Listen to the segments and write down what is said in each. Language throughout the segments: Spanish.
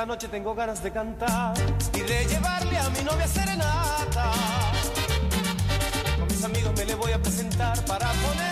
Esta noche tengo ganas de cantar y de llevarle a mi novia serenata. Con mis amigos me le voy a presentar para poner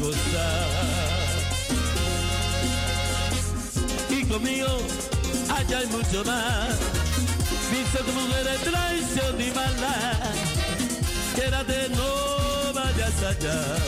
gozar. Y conmigo allá hay mucho más. Dice tu mujer de traición y maldad. Quédate, no vayas allá.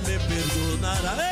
me perdonará.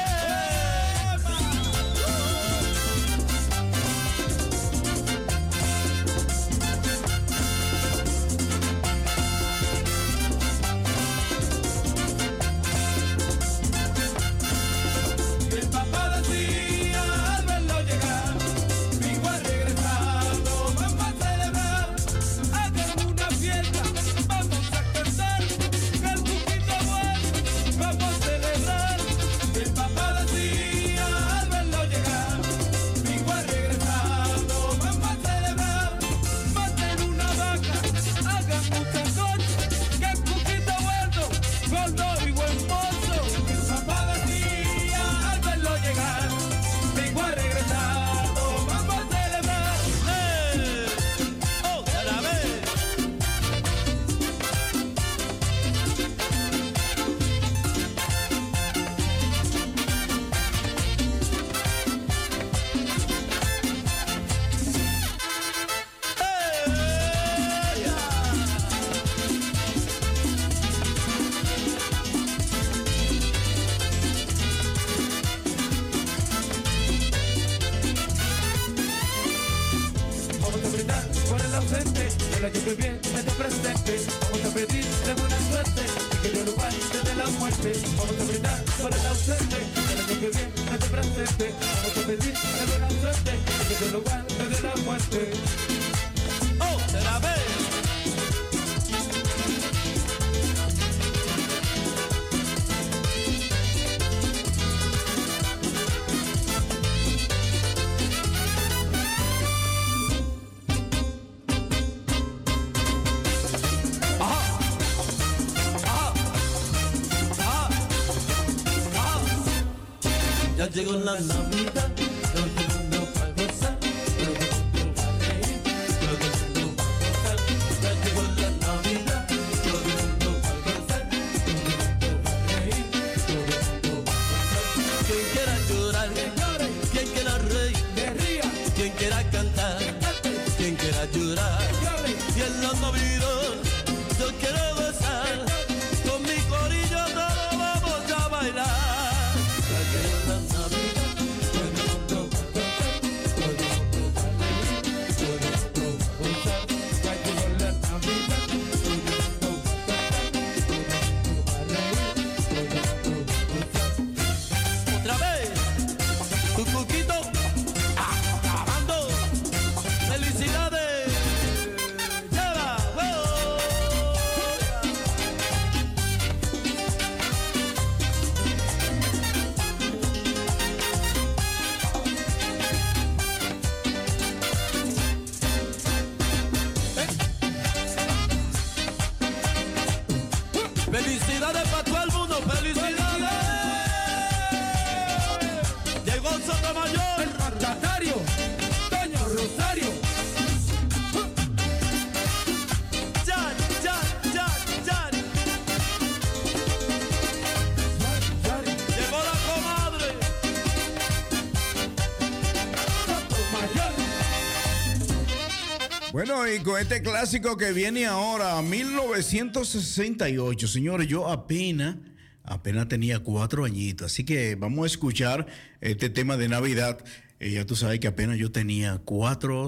Con este clásico que viene ahora, 1968, señores, yo apenas, apenas tenía cuatro añitos, así que vamos a escuchar este tema de Navidad. Eh, ya tú sabes que apenas yo tenía cuatro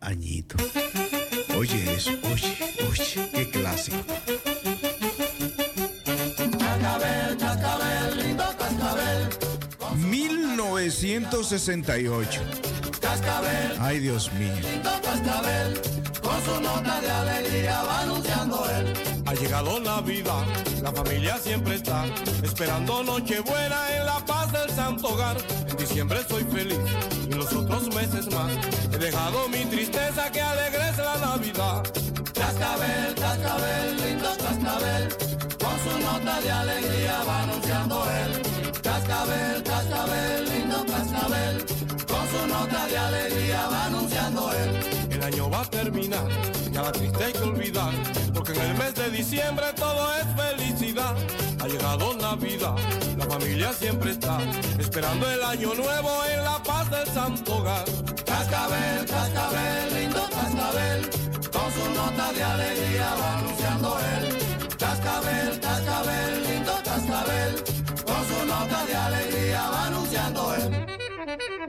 añitos. Oye eso, oye, oye, qué clásico. Cascabel, cascabel, lindo cascabel, 1968. Cascabel, Ay, Dios mío. lindo cascabel, con su nota de alegría va anunciando él. Ha llegado Navidad, la familia siempre está esperando Nochebuena en la paz del santo hogar. En diciembre soy feliz y los otros meses más he dejado mi tristeza que alegres la Navidad. Cascabel, cascabel, lindo cascabel, con su nota de alegría va anunciando él. Cascabel, cascabel, lindo cascabel, su nota de alegría va anunciando él. El año va a terminar, ya la triste hay que olvidar, porque en el mes de diciembre todo es felicidad. Ha llegado Navidad, la familia siempre está esperando el año nuevo en la paz del santo hogar. Cascabel, cascabel, lindo cascabel, con su nota de alegría va anunciando él. Cascabel, cascabel,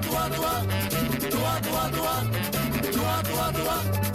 droit, droit, droit, droit, droit, droit, droit, droit, droit.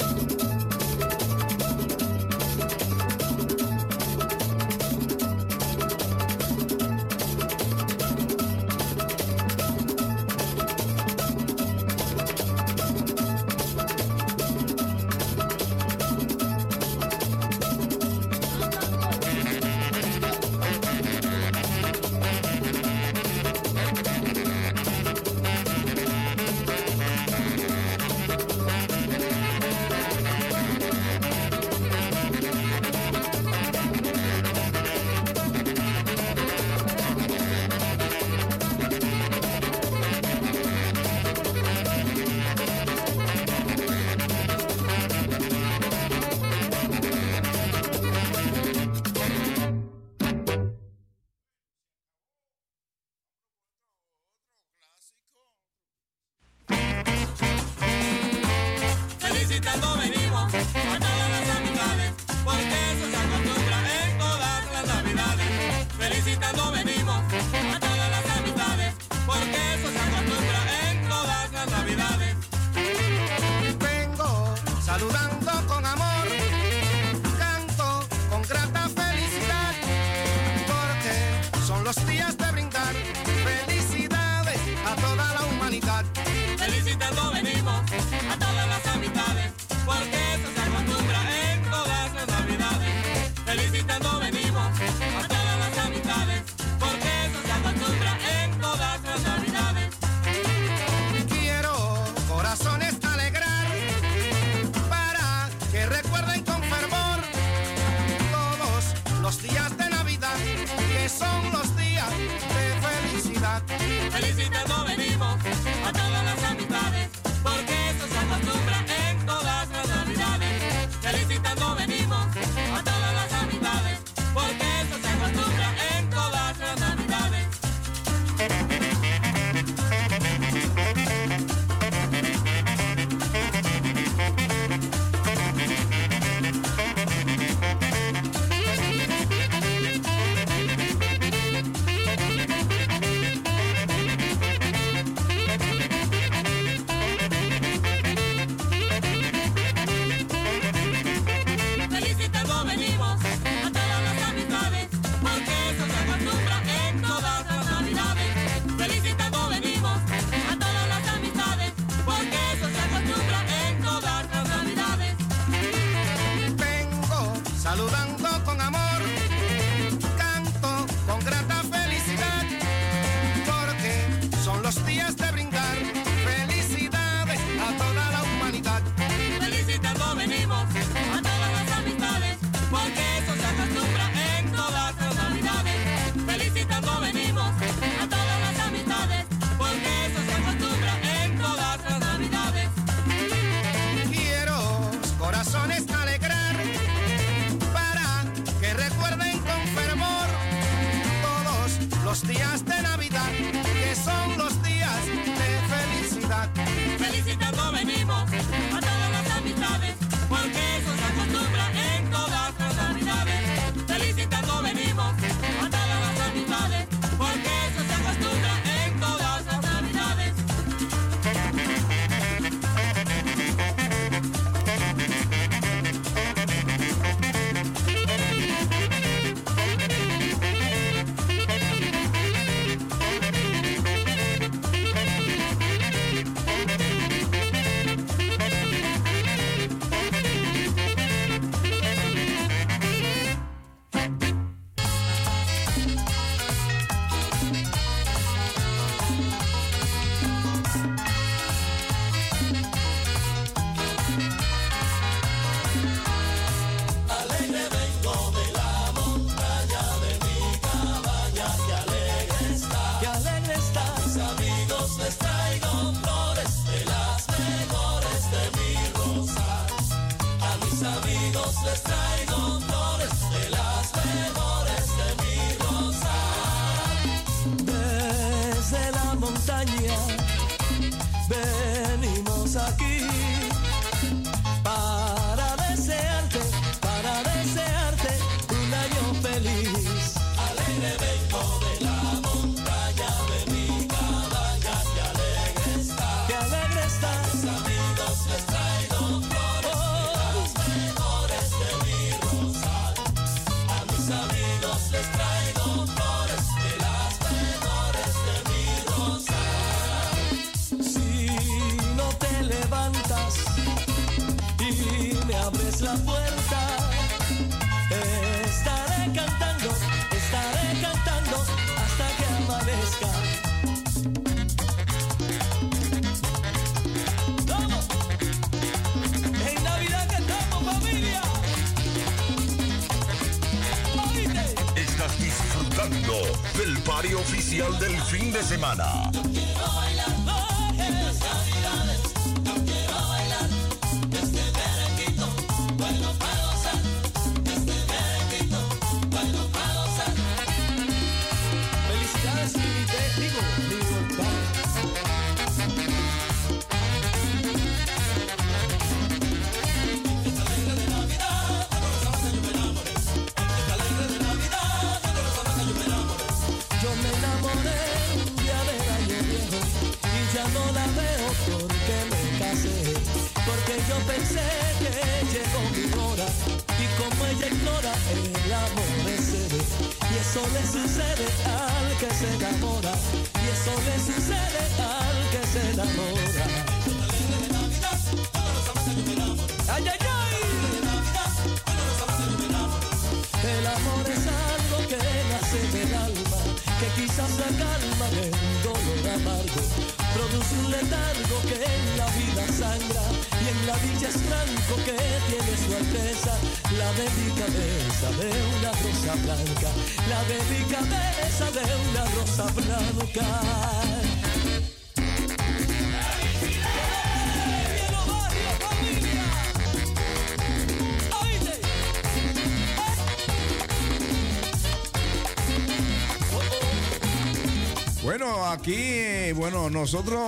aquí, eh, bueno, nosotros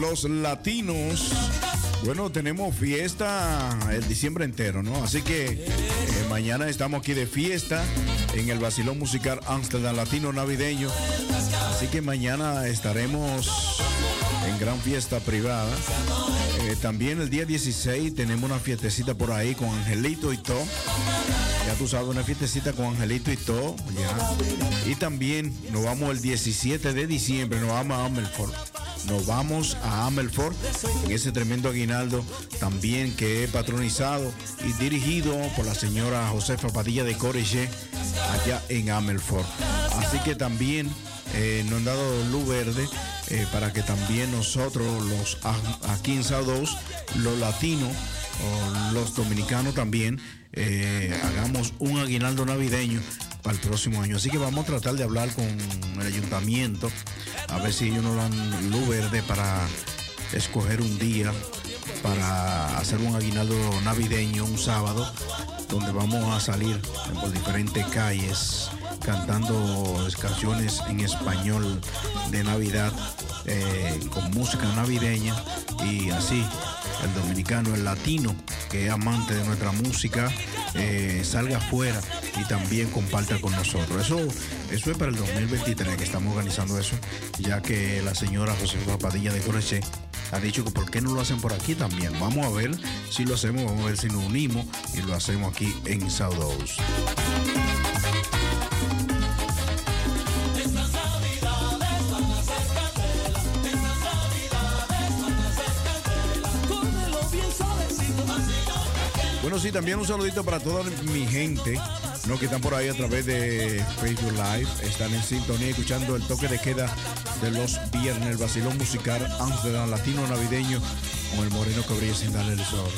los latinos, bueno, tenemos fiesta el diciembre entero, ¿no? Así que eh, mañana estamos aquí de fiesta en el Basilón Musical Amsterdam Latino Navideño. Así que mañana estaremos en gran fiesta privada. Eh, también el día 16 tenemos una fiestecita por ahí con Angelito y todo. Ya tú sabes, una fiestecita con Angelito y todo. Y también nos vamos el 17 de diciembre, nos vamos a Amelford. Nos vamos a Amelford en ese tremendo aguinaldo también que es patronizado y dirigido por la señora Josefa Padilla de Corege allá en Amelford. Así que también eh, nos han dado luz verde eh, para que también nosotros los aquí en South los latinos los dominicanos también eh, hagamos un aguinaldo navideño para el próximo año. Así que vamos a tratar de hablar con el ayuntamiento a ver si ellos nos dan luz verde para escoger un día para hacer un aguinaldo navideño un sábado donde vamos a salir por diferentes calles cantando canciones en español de Navidad eh, con música navideña y así el dominicano, el latino que es amante de nuestra música eh, salga afuera y también comparta con nosotros. Eso, eso es para el 2023 que estamos organizando eso, ya que la señora Josefa Padilla de Correche ha dicho que por qué no lo hacen por aquí también. Vamos a ver si lo hacemos, vamos a ver si nos unimos y lo hacemos aquí en Saudos. Bueno, sí, también un saludito para toda mi gente, ¿no? que están por ahí a través de Facebook Live, están en sintonía escuchando el toque de queda de los viernes, el vacilón musical Amsterdam Latino Navideño con el moreno que brilla sin darle el sol.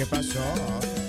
Qué pasó?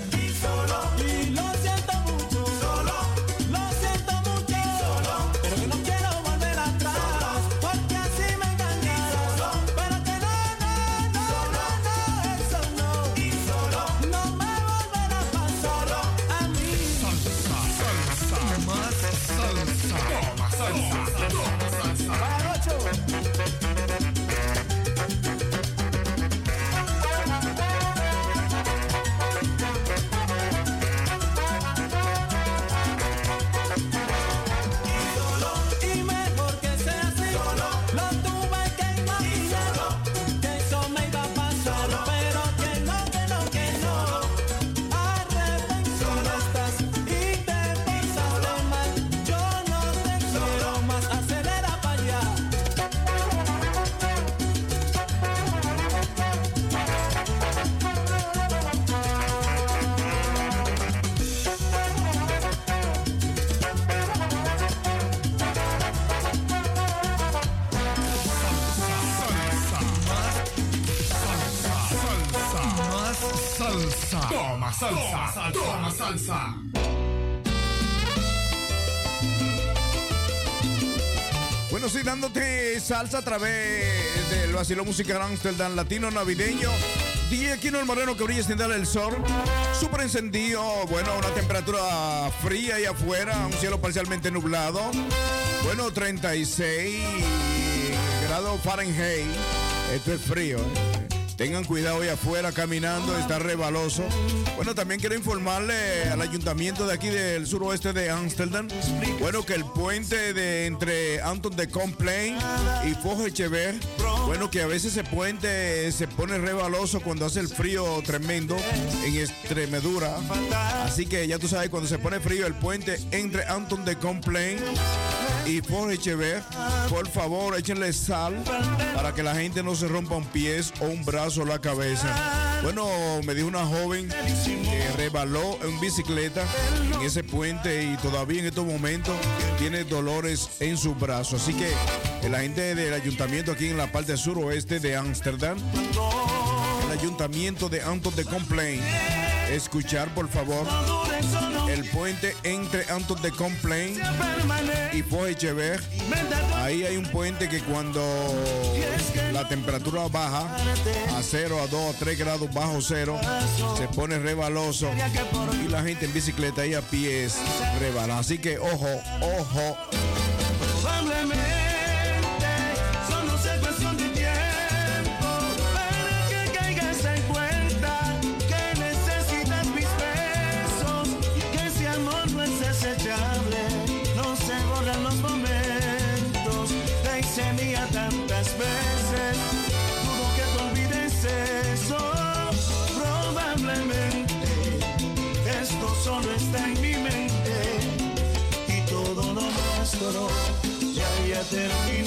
Salsa a través del vacilón musical Amsterdam Latino Navideño. DJ Aquino el Moreno que brilla sin darle el sol. Súper encendido. Bueno, una temperatura fría ahí afuera. Un cielo parcialmente nublado. Bueno, 36 grados Fahrenheit. Esto es frío. ¿eh? Tengan cuidado ahí afuera caminando, está rebaloso. Bueno, también quiero informarle al ayuntamiento de aquí del suroeste de Amsterdam. Bueno, que el puente de entre Anton de Complain y Fojo Echever, bueno, que a veces ese puente se pone rebaloso cuando hace el frío tremendo en Extremadura. Así que ya tú sabes, cuando se pone frío el puente entre Anton de Complain y Fojo Echever, por favor, échenle sal para que la gente no se rompa un pie o un brazo o la cabeza. Bueno, me dijo una joven que rebaló en bicicleta en ese puente y todavía en estos momentos tiene dolores en su brazo. Así que la gente del ayuntamiento aquí en la parte suroeste de Ámsterdam, el ayuntamiento de Anton de Complain, escuchar por favor el puente entre Anton de Complain y Poechever. Ahí hay un puente que cuando la temperatura baja a 0, a 2, a 3 grados bajo cero, se pone rebaloso y la gente en bicicleta y a pies rebala. Así que ojo, ojo. that it'll be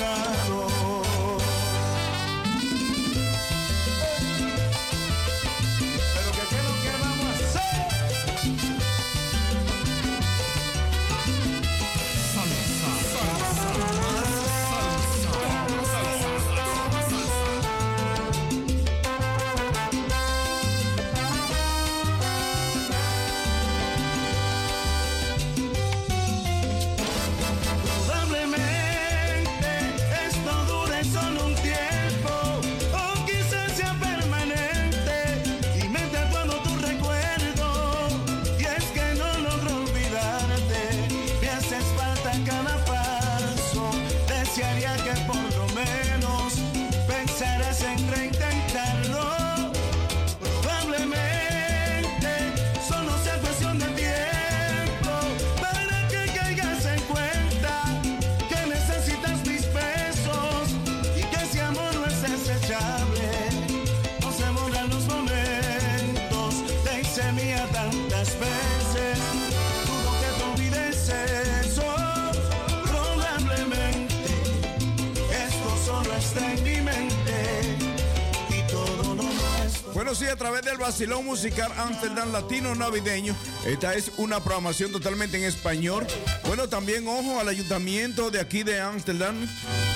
Bueno, sí, a través del Basilón Musical Amsterdam Latino Navideño. Esta es una programación totalmente en español. Bueno, también ojo al ayuntamiento de aquí de Amsterdam.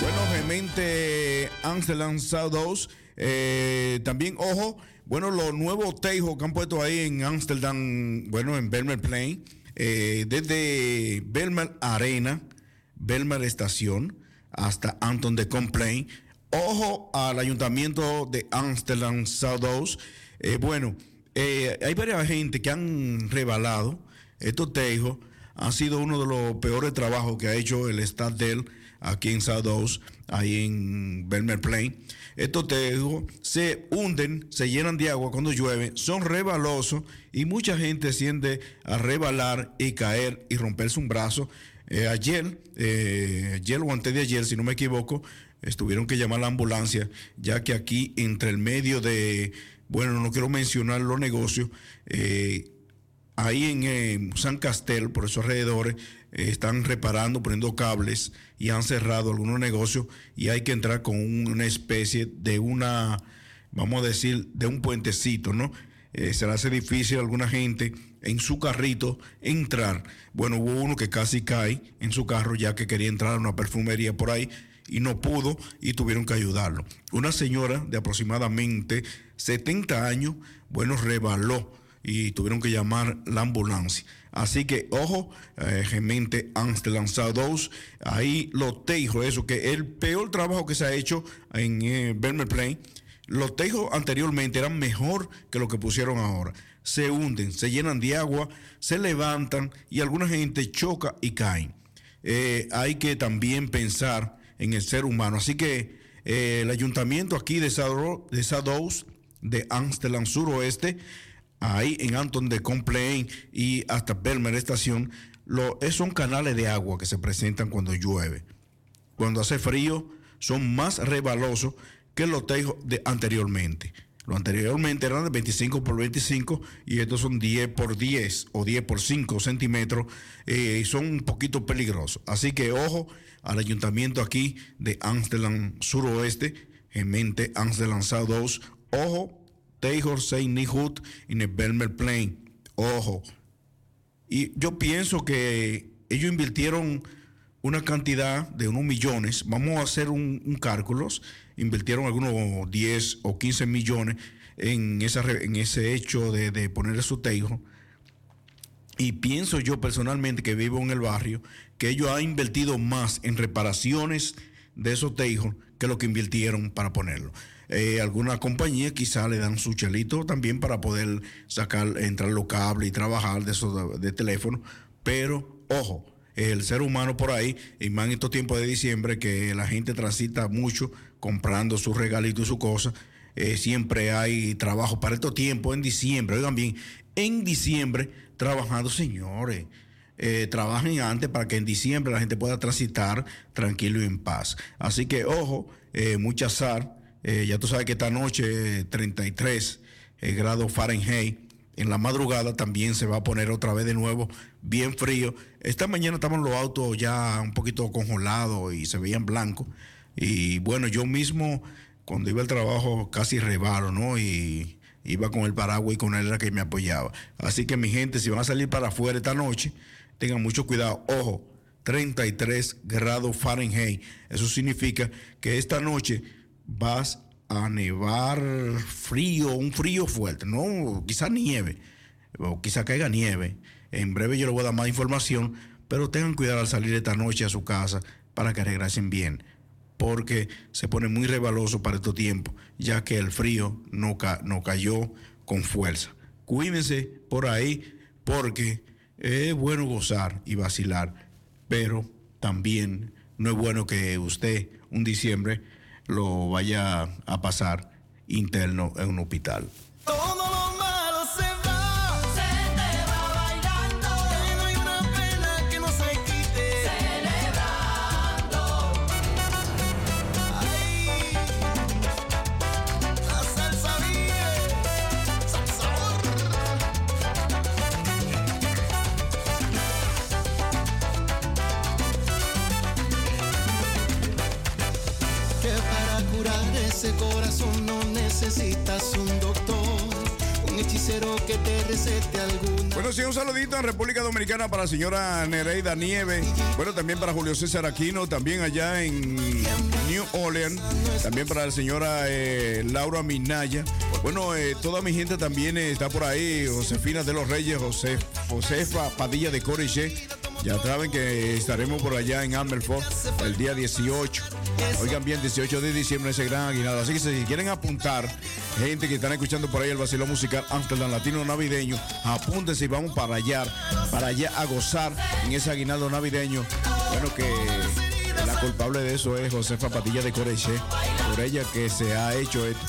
Bueno, obviamente Amsterdam South eh, también ojo, bueno, los nuevos tejos que han puesto ahí en Amsterdam, bueno, en Belmer Plain, eh, desde Belmer Arena, Belmer Estación, hasta Anton de Complain. Ojo al ayuntamiento de Amsterdam South eh, bueno, eh, hay varias gente que han rebalado estos tejos. Ha sido uno de los peores trabajos que ha hecho el Stadel aquí en South ahí en Belmer Plain. Estos tejos se hunden, se llenan de agua cuando llueve, son rebalosos y mucha gente siente a rebalar y caer y romperse un brazo. Eh, ayer, ayer o antes de ayer, si no me equivoco, tuvieron que llamar a la ambulancia, ya que aquí entre el medio de, bueno, no quiero mencionar los negocios, eh, ahí en San Castel, por esos alrededores, eh, están reparando, poniendo cables y han cerrado algunos negocios y hay que entrar con una especie de una, vamos a decir, de un puentecito, ¿no? Eh, se le hace difícil a alguna gente en su carrito entrar. Bueno, hubo uno que casi cae en su carro ya que quería entrar a una perfumería por ahí y no pudo y tuvieron que ayudarlo. Una señora de aproximadamente 70 años, bueno, rebaló y tuvieron que llamar la ambulancia. Así que, ojo, eh, gemente lanzado dos ahí los tejos, eso que el peor trabajo que se ha hecho en eh, Plain, los tejos anteriormente eran mejor que lo que pusieron ahora. Se hunden, se llenan de agua, se levantan y alguna gente choca y caen. Eh, hay que también pensar en el ser humano. Así que eh, el ayuntamiento aquí de Sadous, de Amsterdam Suroeste, ahí en Anton de Complain y hasta Belmer Estación, lo, son canales de agua que se presentan cuando llueve. Cuando hace frío, son más rebalosos que los tejos de anteriormente. Lo anteriormente eran de 25 por 25 y estos son 10 por 10 o 10 por 5 centímetros eh, y son un poquito peligrosos. Así que ojo al ayuntamiento aquí de Amsterdam Suroeste, en mente Amsterdam 2. Ojo, Tejor Saint Nihut en el Belmer Plain. Ojo. Y yo pienso que ellos invirtieron una cantidad de unos millones. Vamos a hacer un, un cálculos invirtieron algunos 10 o 15 millones en, en ese hecho de, poner su tejo. Y pienso yo personalmente que vivo en el barrio, que ellos han invertido más en reparaciones de esos tejos que lo que invirtieron para ponerlo. Eh, alguna compañía quizá le dan su chelito también para poder sacar, entrar los cables y trabajar de esos de teléfono. Pero, ojo, el ser humano por ahí, y más en estos tiempos de diciembre, que la gente transita mucho comprando sus regalitos y su cosa. Eh, siempre hay trabajo para estos tiempos en diciembre. Oigan bien, en diciembre trabajando, señores. Eh, trabajen antes para que en diciembre la gente pueda transitar tranquilo y en paz. Así que, ojo, eh, mucha azar. ya tú sabes que esta noche, 33 grados Fahrenheit. En la madrugada también se va a poner otra vez de nuevo bien frío. Esta mañana estaban los autos ya un poquito congelados y se veían blancos. Y bueno, yo mismo, cuando iba al trabajo, casi rebaro, ¿no? Y iba con el paraguas y con él era que me apoyaba. Así que mi gente, si van a salir para afuera esta noche, tengan mucho cuidado. Ojo, 33 grados Fahrenheit. Eso significa que esta noche vas a nevar frío, un frío fuerte, no, quizás nieve, o quizá caiga nieve. En breve yo les voy a dar más información, pero tengan cuidado al salir esta noche a su casa para que regresen bien porque se pone muy rebaloso para estos tiempos, ya que el frío no, no cayó con fuerza. Cuídense por ahí, porque es bueno gozar y vacilar, pero también no es bueno que usted un diciembre lo vaya a pasar interno en un hospital. que te recete alguna. Bueno, sí, un saludito en República Dominicana para la señora Nereida Nieve. Bueno, también para Julio César Aquino, también allá en New Orleans. También para la señora eh, Laura Minaya. Bueno, eh, toda mi gente también eh, está por ahí. Josefina de los Reyes, José, Josefa Padilla de Coriche. Ya saben que estaremos por allá en Amberford el día 18. Oigan bien, 18 de diciembre ese gran aguinaldo. Así que si quieren apuntar, gente que están escuchando por ahí el vacilo musical Amsterdam Latino Navideño, apúntense y vamos para allá, para allá a gozar en ese aguinaldo navideño. Bueno, que la culpable de eso es Josefa Patilla de Coreche, por ella que se ha hecho esto.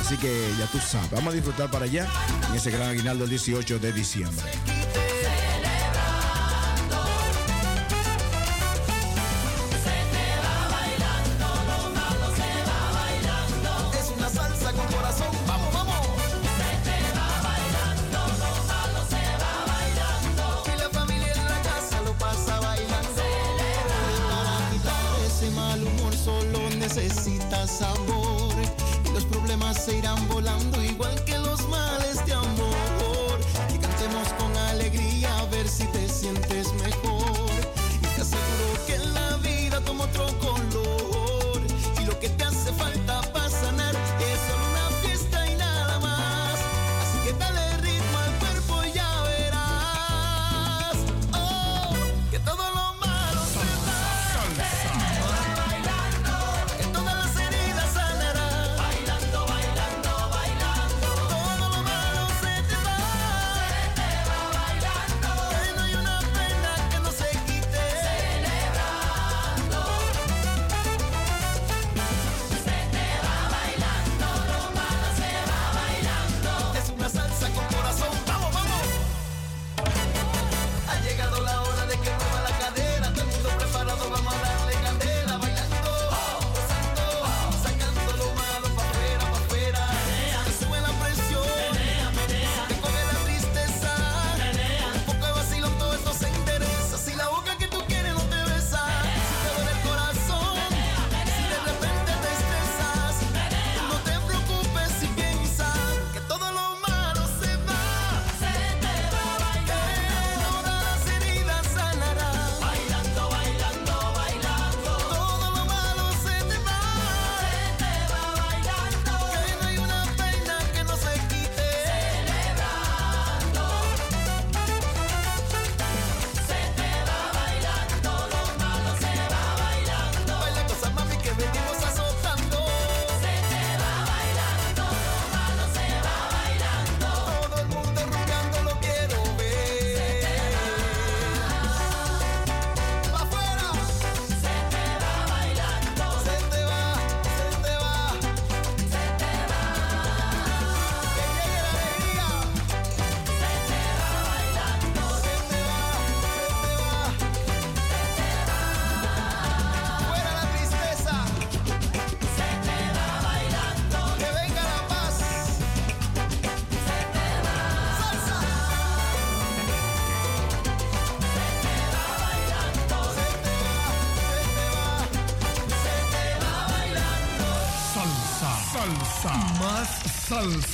Así que ya tú sabes, vamos a disfrutar para allá en ese gran aguinaldo el 18 de diciembre.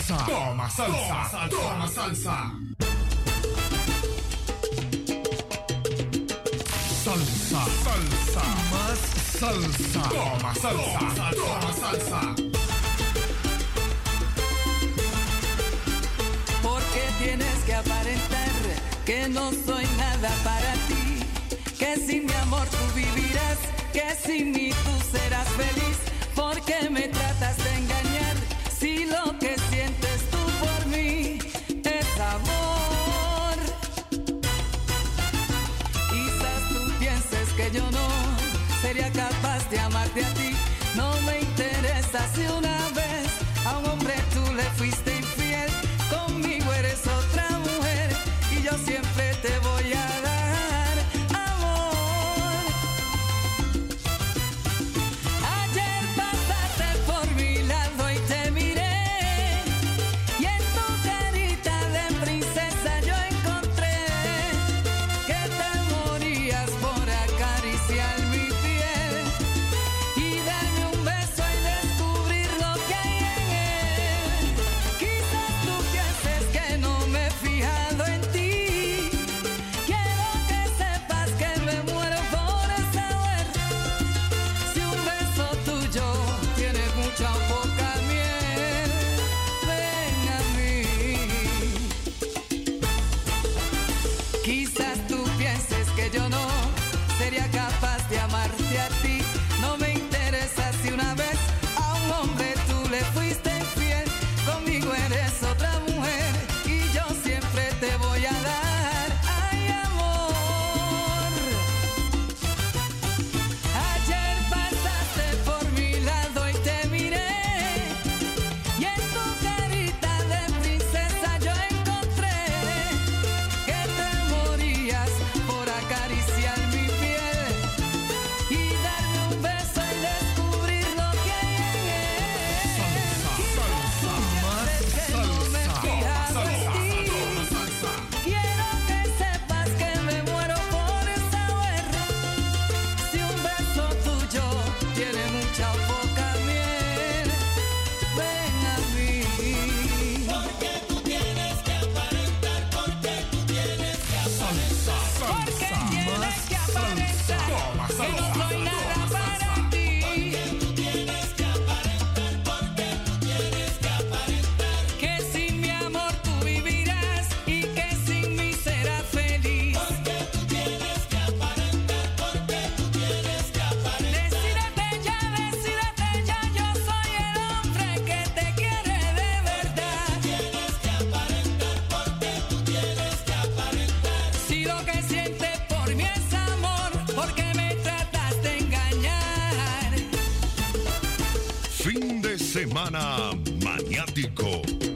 Toma salsa. Toma salsa. Salsa. Salsa. Salsa. Toma salsa. Toma salsa. Porque tienes que aparentar que no soy nada para ti. Que sin mi amor tú vivirás. Que sin mí tú serás feliz maniático.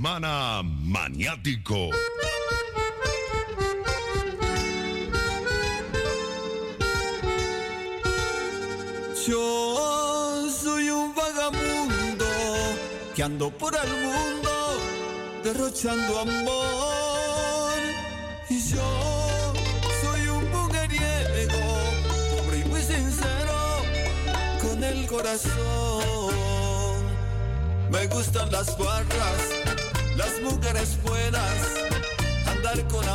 semana maniático. Yo soy un vagabundo que ando por el mundo derrochando amor. Y yo soy un mujeriego, pobre y muy sincero, con el corazón. Me gustan las barras mujeres buenas, andar con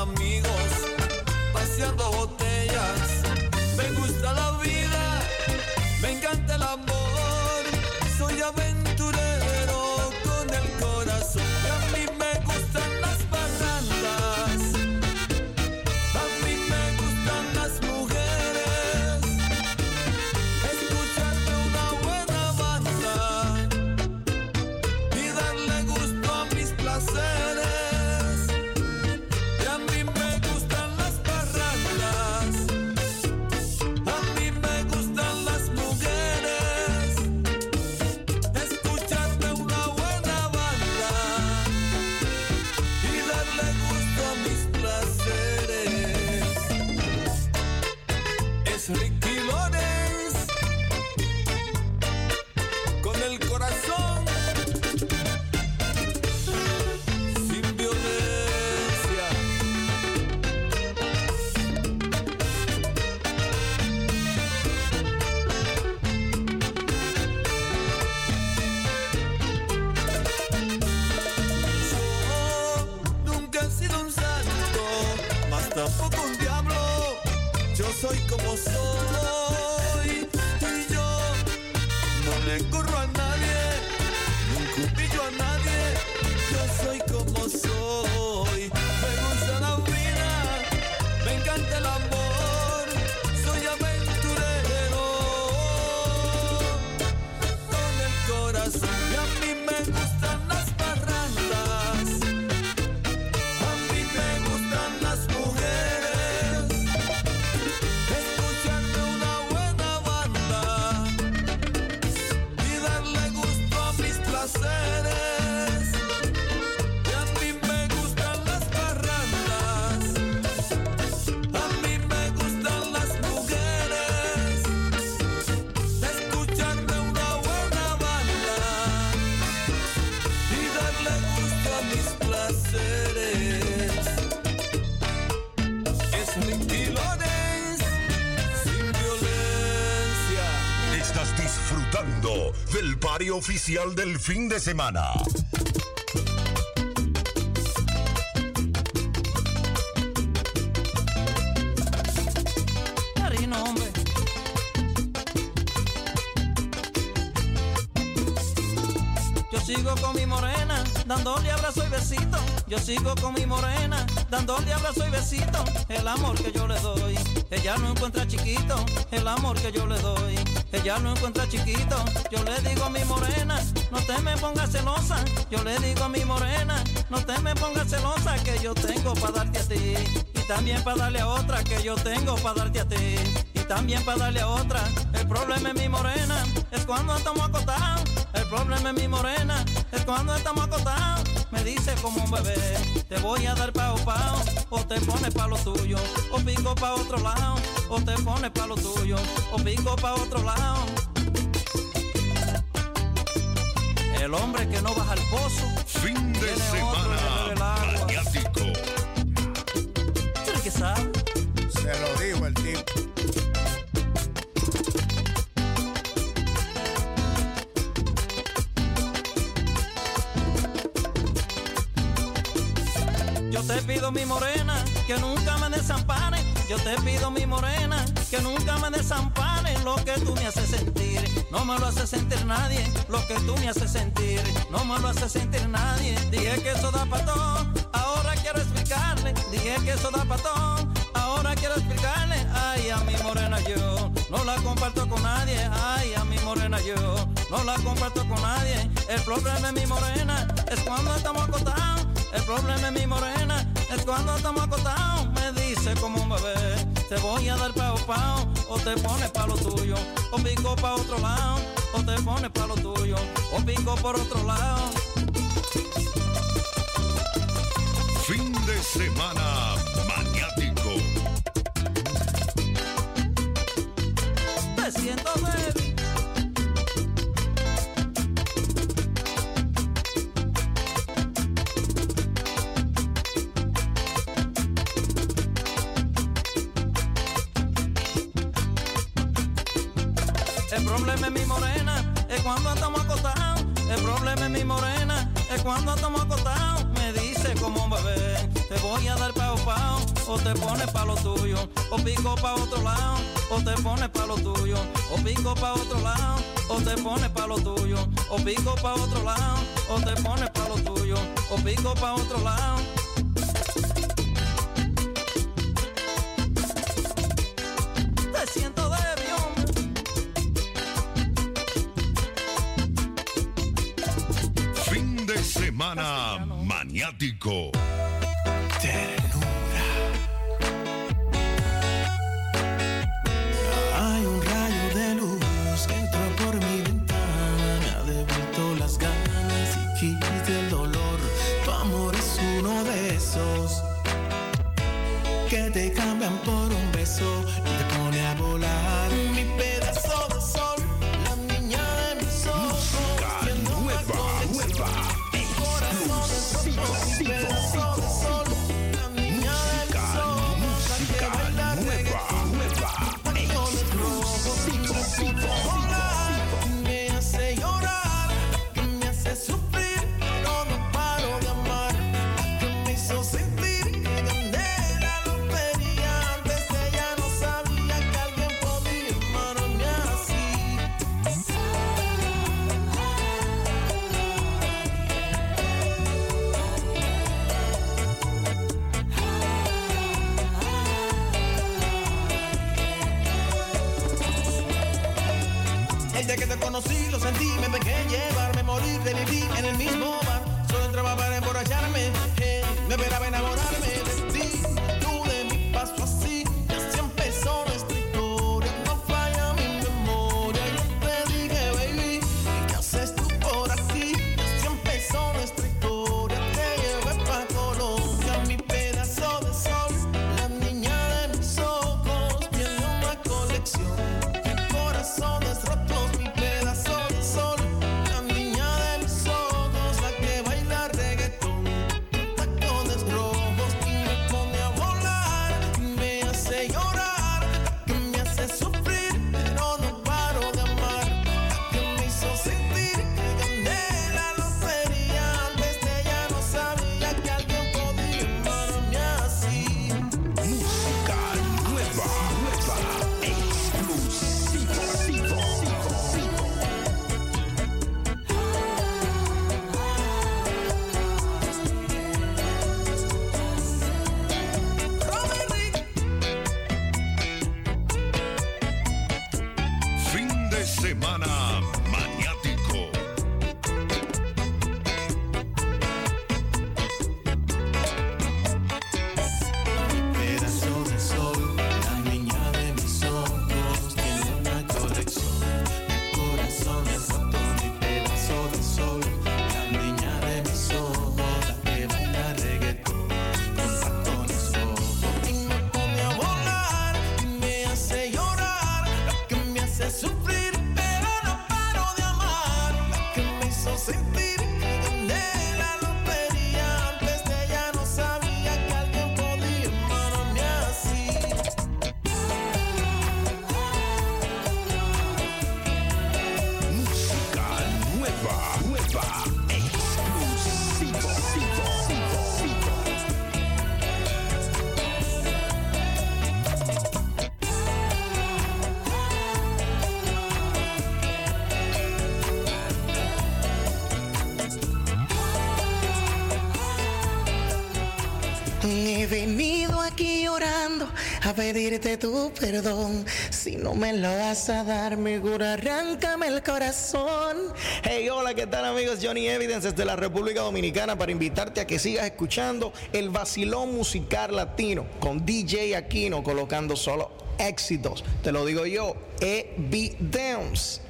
del fin de semana. Yo sigo con mi morena, dándole abrazo y besito. Yo sigo con mi morena, dándole abrazo y besito. El amor que yo le doy, ella no encuentra chiquito. El amor que yo le doy, ella no encuentra chiquito. Yo le digo a mi morena, no te me pongas celosa. Yo le digo a mi morena, no te me pongas celosa que yo tengo para darte a ti. Y también para darle a otra que yo tengo para darte a ti. Y también para darle a otra. El problema es mi morena, es cuando estamos acotados. El problema es mi morena, es cuando estamos acotados. Dice como un bebé, te voy a dar pao pao, o te pones pa' lo tuyo, o pico pa' otro lado, o te pones pa' lo tuyo, o pico pa' otro lado. El hombre que no baja al pozo. Fin de semana maniático. ¿Tú eres que sabe? Se lo dijo el tipo. Pido mi morena que nunca me desampare. Yo te pido mi morena que nunca me desampare. Lo que tú me haces sentir, no me lo hace sentir nadie. Lo que tú me haces sentir, no me lo hace sentir nadie. Dije que eso da para todo, ahora quiero explicarle. Dije que eso da para todo, ahora quiero explicarle. Ay, a mi morena yo no la comparto con nadie. Ay, a mi morena yo no la comparto con nadie. El problema es mi morena, es cuando estamos acostados. El problema es mi morena, es cuando estamos acostados. Me dice como un bebé, te voy a dar pao pao, o te pones pa' lo tuyo, o pico pa' otro lado, o te pones pa' lo tuyo, o pico por otro lado. Fin de semana te pones pa' lo tuyo, o pico pa' otro lado, o te pones pa' lo tuyo, o pico pa' otro lado, o te pones pa' lo tuyo, o pico pa' otro lado, o te pones pa' lo tuyo, o pico pa' otro lado. He venido aquí orando a pedirte tu perdón. Si no me lo vas a dar, mi cura, arráncame el corazón. Hey, hola, ¿qué tal amigos? Johnny Evidence desde la República Dominicana para invitarte a que sigas escuchando el vacilón musical latino con DJ Aquino colocando solo éxitos. Te lo digo yo, Evidence.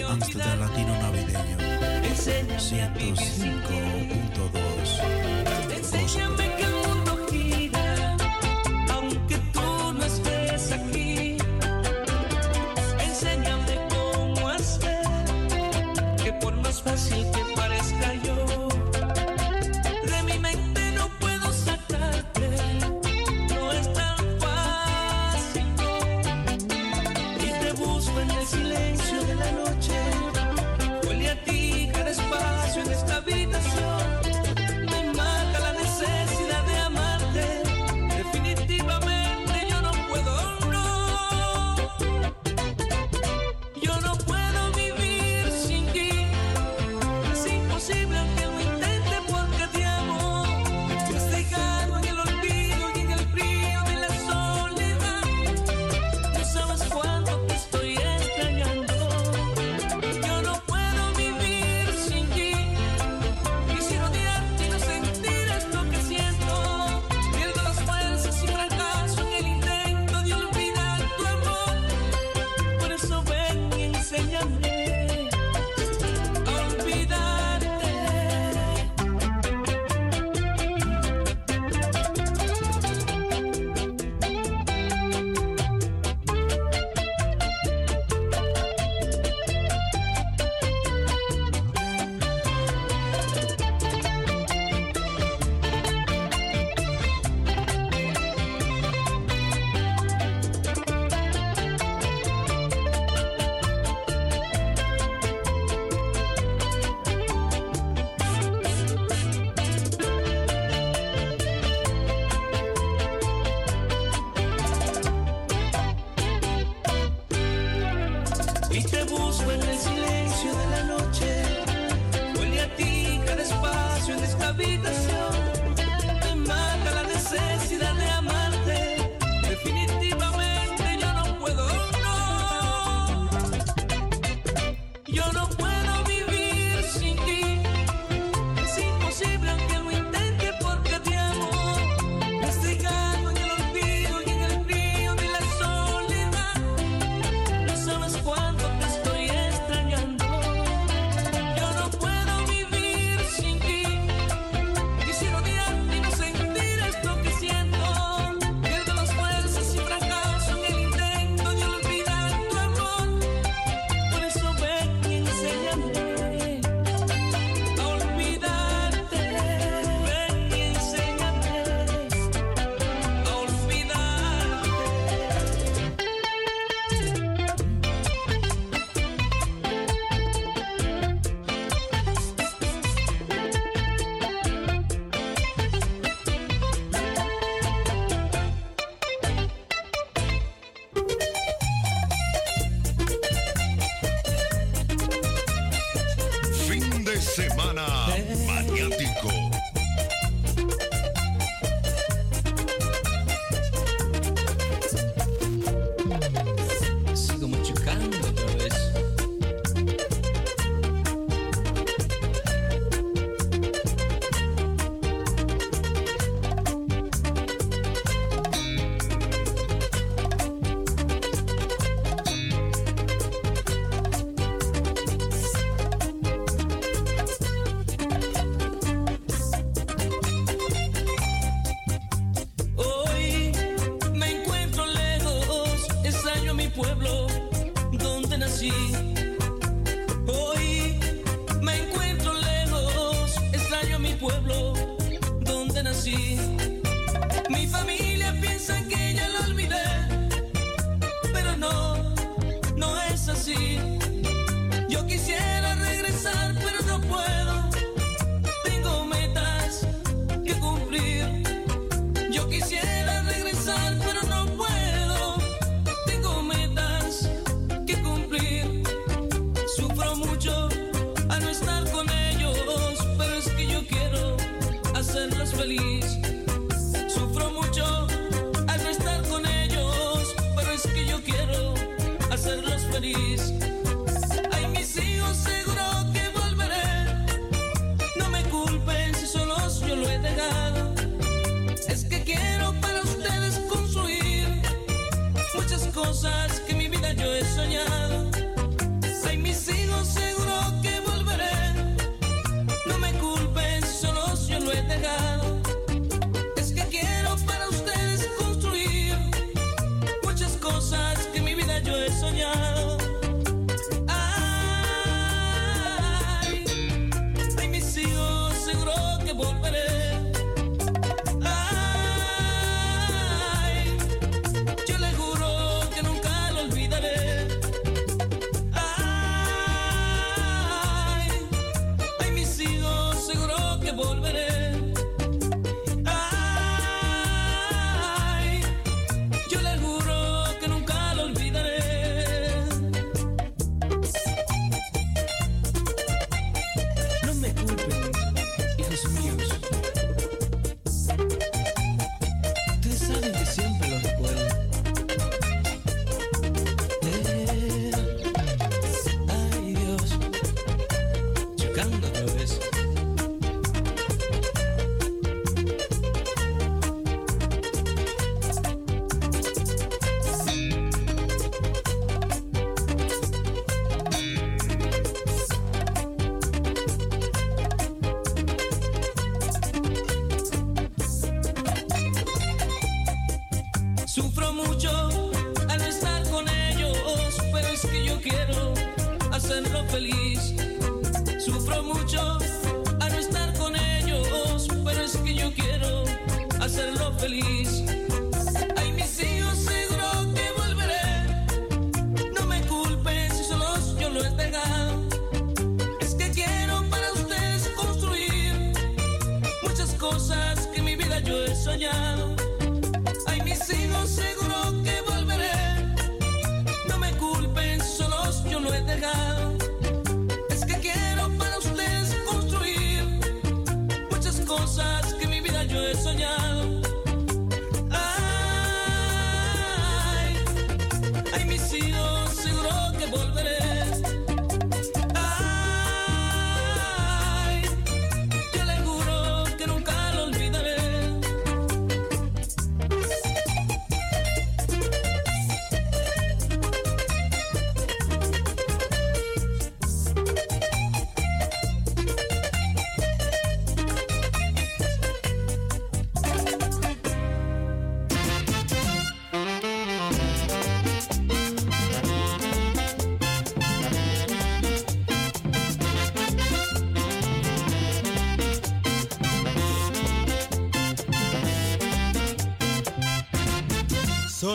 Amsterdam Latino Navideño 105.2.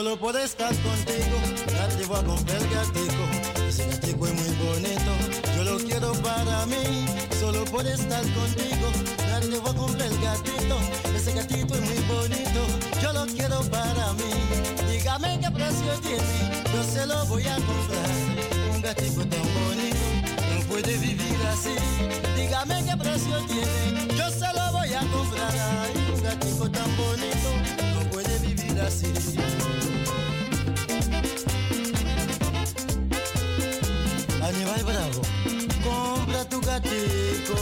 Solo por estar contigo, ya te voy a comprar el gatico. Ese gatico es muy bonito, yo lo quiero para mí. Solo por estar contigo, ya te voy a comprar el gatito. Ese gatito es muy bonito, yo lo quiero para mí. Dígame qué precio tiene, yo se lo voy a comprar. Un gatico tan bonito, no puede vivir así. Dígame qué precio tiene, yo se lo voy a comprar. Un gatico tan bonito, no puede vivir así. Bravo, compra tu gatico.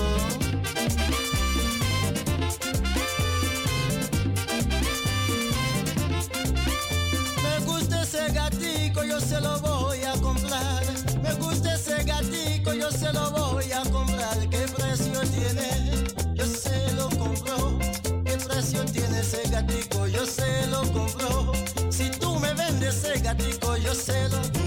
Me gusta ese gatico, yo se lo voy a comprar. Me gusta ese gatico, yo se lo voy a comprar. ¿Qué precio tiene? Yo se lo compro. ¿Qué precio tiene ese gatico? Yo se lo compro. Si tú me vendes ese gatico, yo se lo, eh,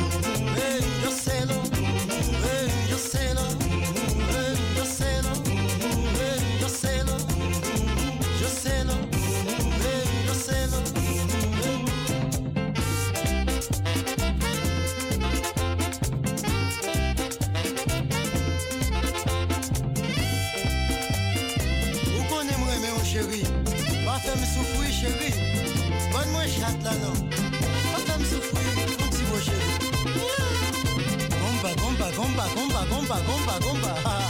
ti mwen chéri Gomba, gomba, gomba, gomba, gomba, gomba, gomba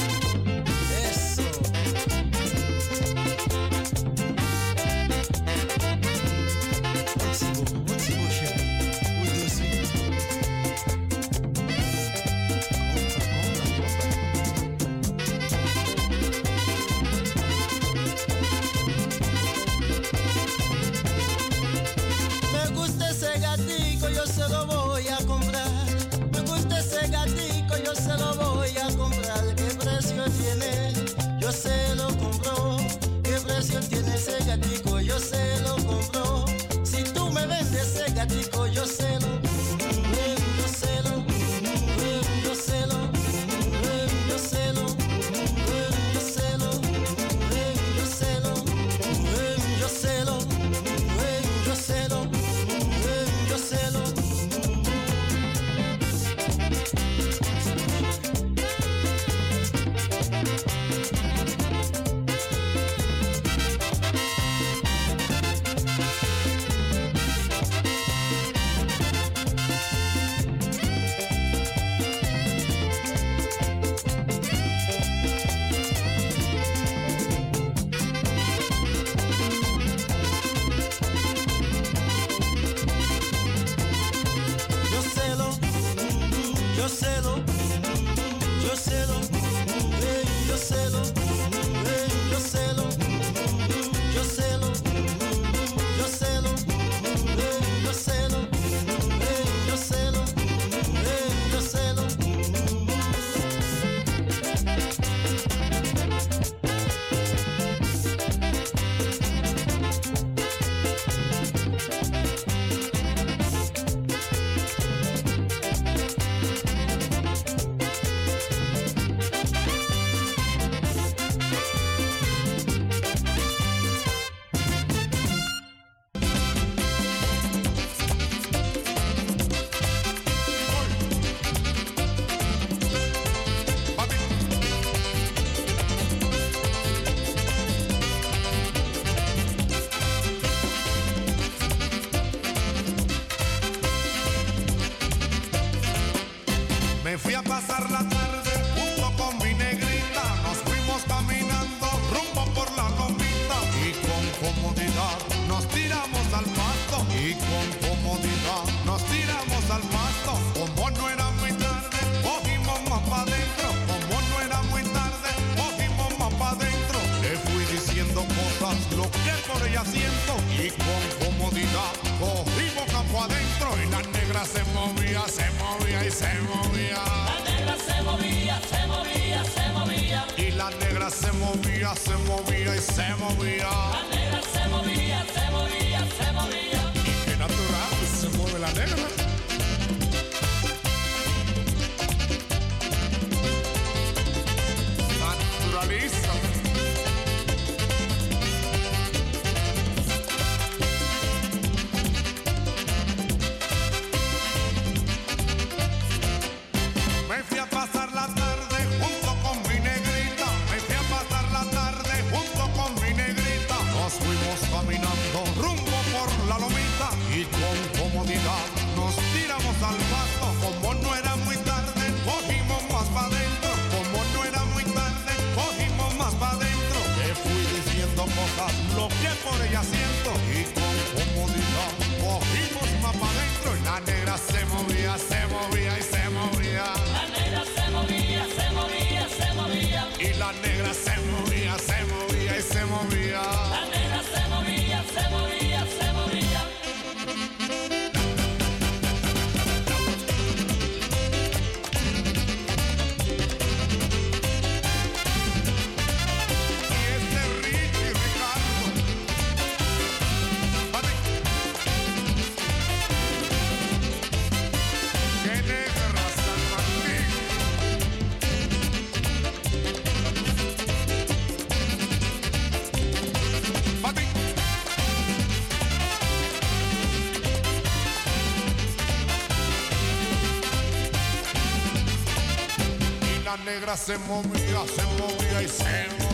hacemos, y hacemos, e sem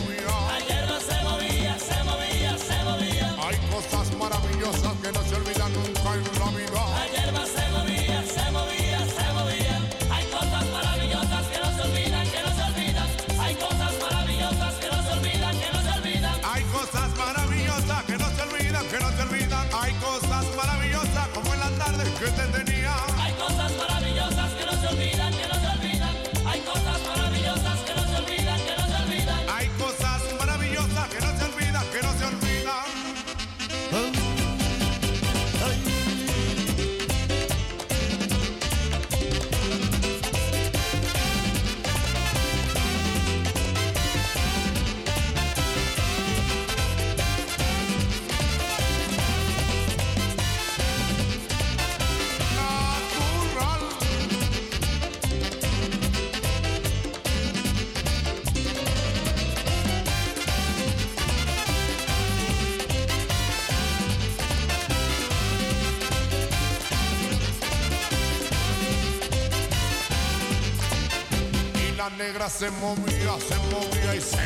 se movía, se movía y se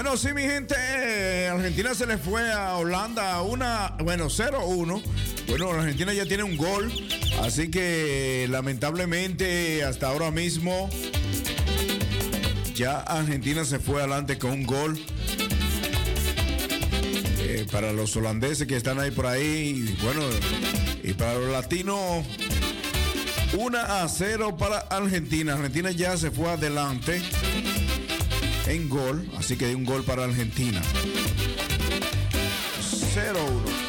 Bueno, sí, mi gente, eh, Argentina se le fue a Holanda una, bueno, 0-1. Bueno, Argentina ya tiene un gol, así que lamentablemente hasta ahora mismo ya Argentina se fue adelante con un gol. Eh, para los holandeses que están ahí por ahí, y bueno, y para los latinos, 1 a 0 para Argentina. Argentina ya se fue adelante en gol, así que hay un gol para Argentina. 0-1.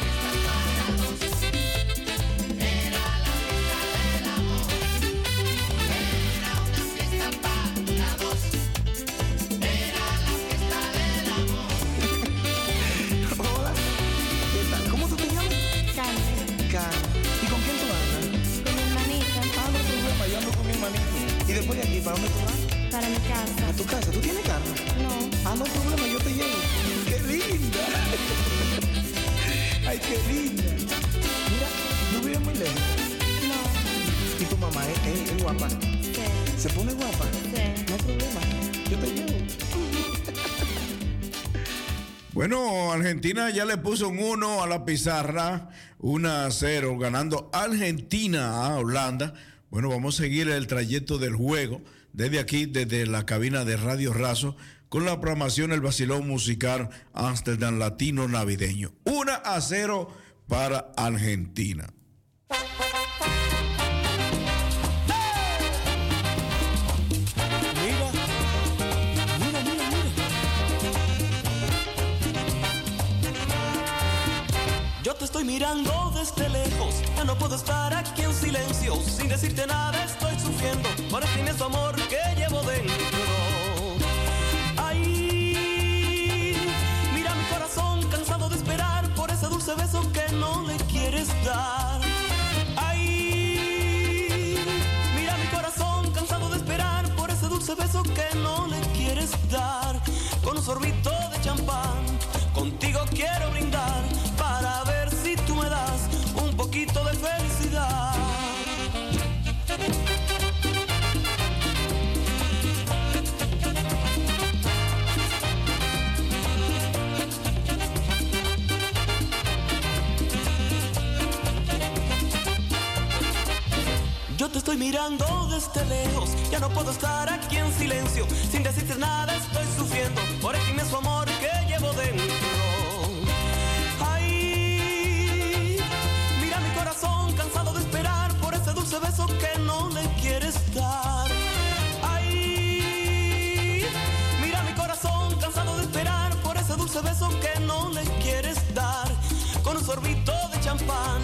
Qué linda! Mira, no vives muy lejos. no, ¿Y tu mamá es, es- es guapa? sí, ¿Se pone guapa? sí. No hay problema, yo te llevo. Bueno, Argentina ya le puso un 1 a la pizarra, 1 a 0, ganando Argentina a Holanda. Bueno, vamos a seguir el trayecto del juego desde aquí, desde la cabina de Radio Razo, con la programación El Basilón Musical Amsterdam Latino Navideño. 1 a 0 para Argentina. Yo te estoy mirando desde lejos, ya no puedo estar aquí en silencio, sin decirte nada estoy sufriendo por el inmenso amor que llevo dentro. sorbito de champán. Contigo quiero brindar para ver si tú me das un poquito de felicidad. Yo te estoy mirando desde lejos, ya no puedo estar aquí en silencio, sin decirte nada. sorbito de champán,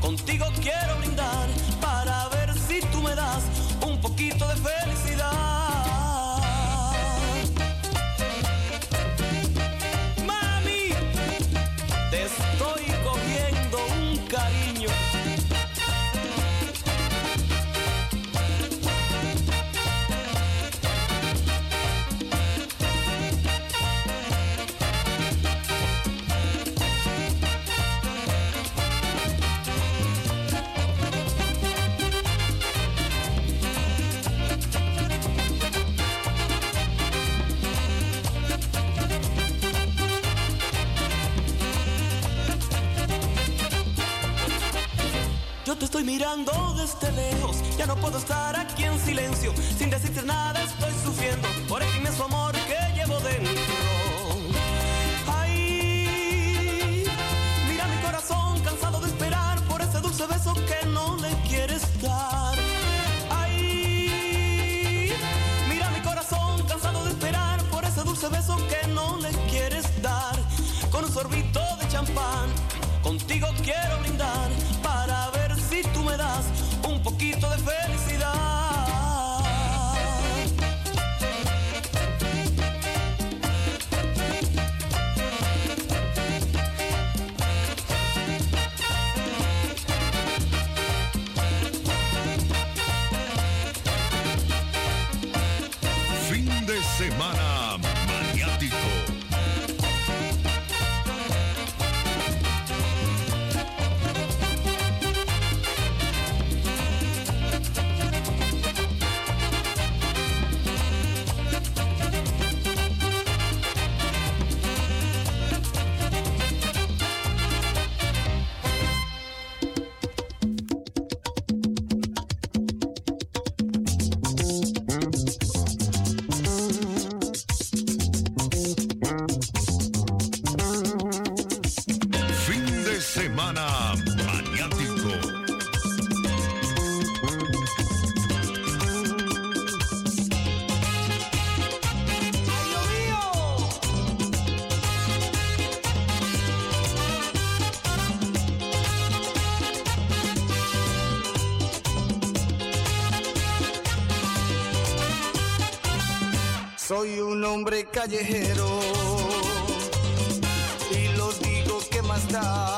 contigo quiero brindar mirando desde lejos. Ya no puedo estar aquí en silencio, sin decirte nada estoy sufriendo por el inmenso amor que llevo dentro. Ay, mira mi corazón cansado de esperar por ese dulce beso que no le quieres dar. Ay, mira mi corazón cansado de esperar por ese dulce beso que no le quieres dar. Con un sorbito de champán, contigo nombre callejero y los digo que más da.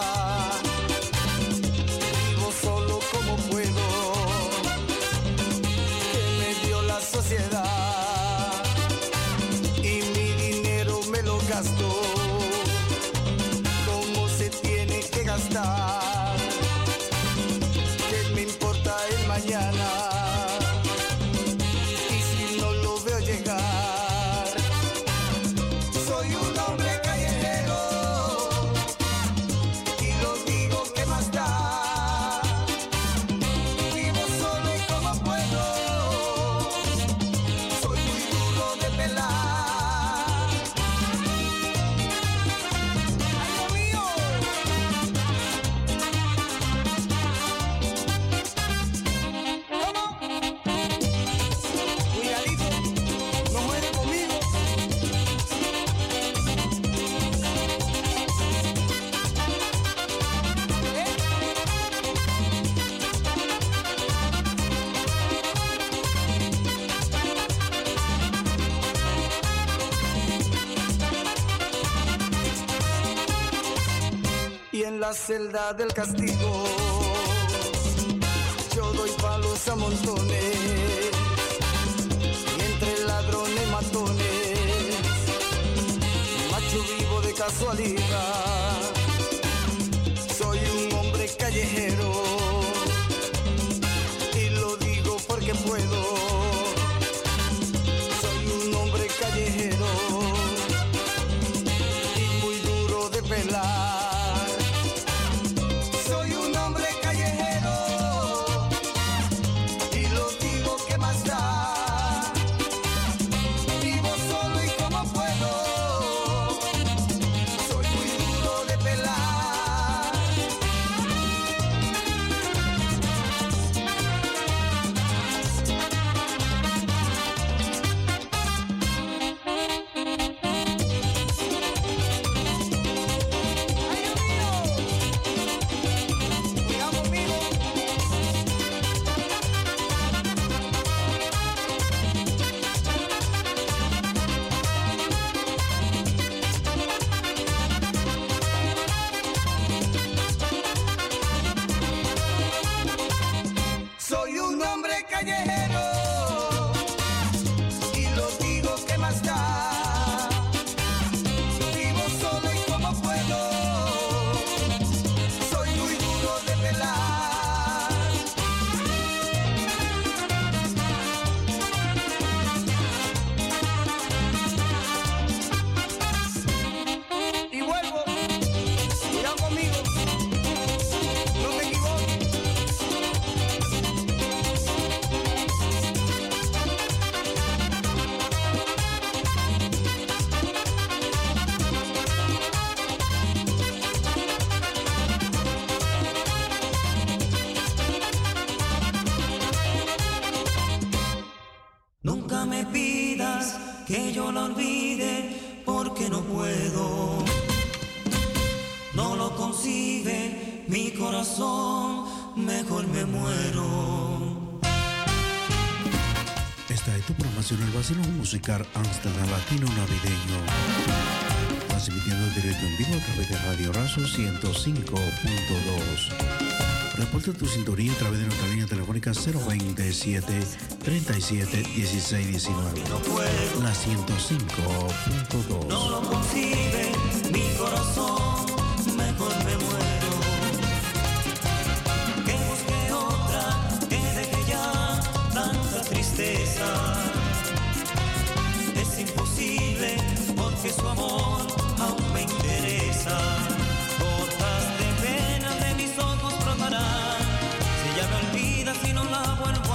celda del castigo. Yo doy palos a montones, y entre ladrones matones, macho vivo de casualidad. musical Amsterdam Latino Navideño. Transmitiendo directo en vivo a través de Radio Razo 105.2. Reporta tu sintonía a través de nuestra línea telefónica 027 37 16 19. La 105.2. No lo mi corazón.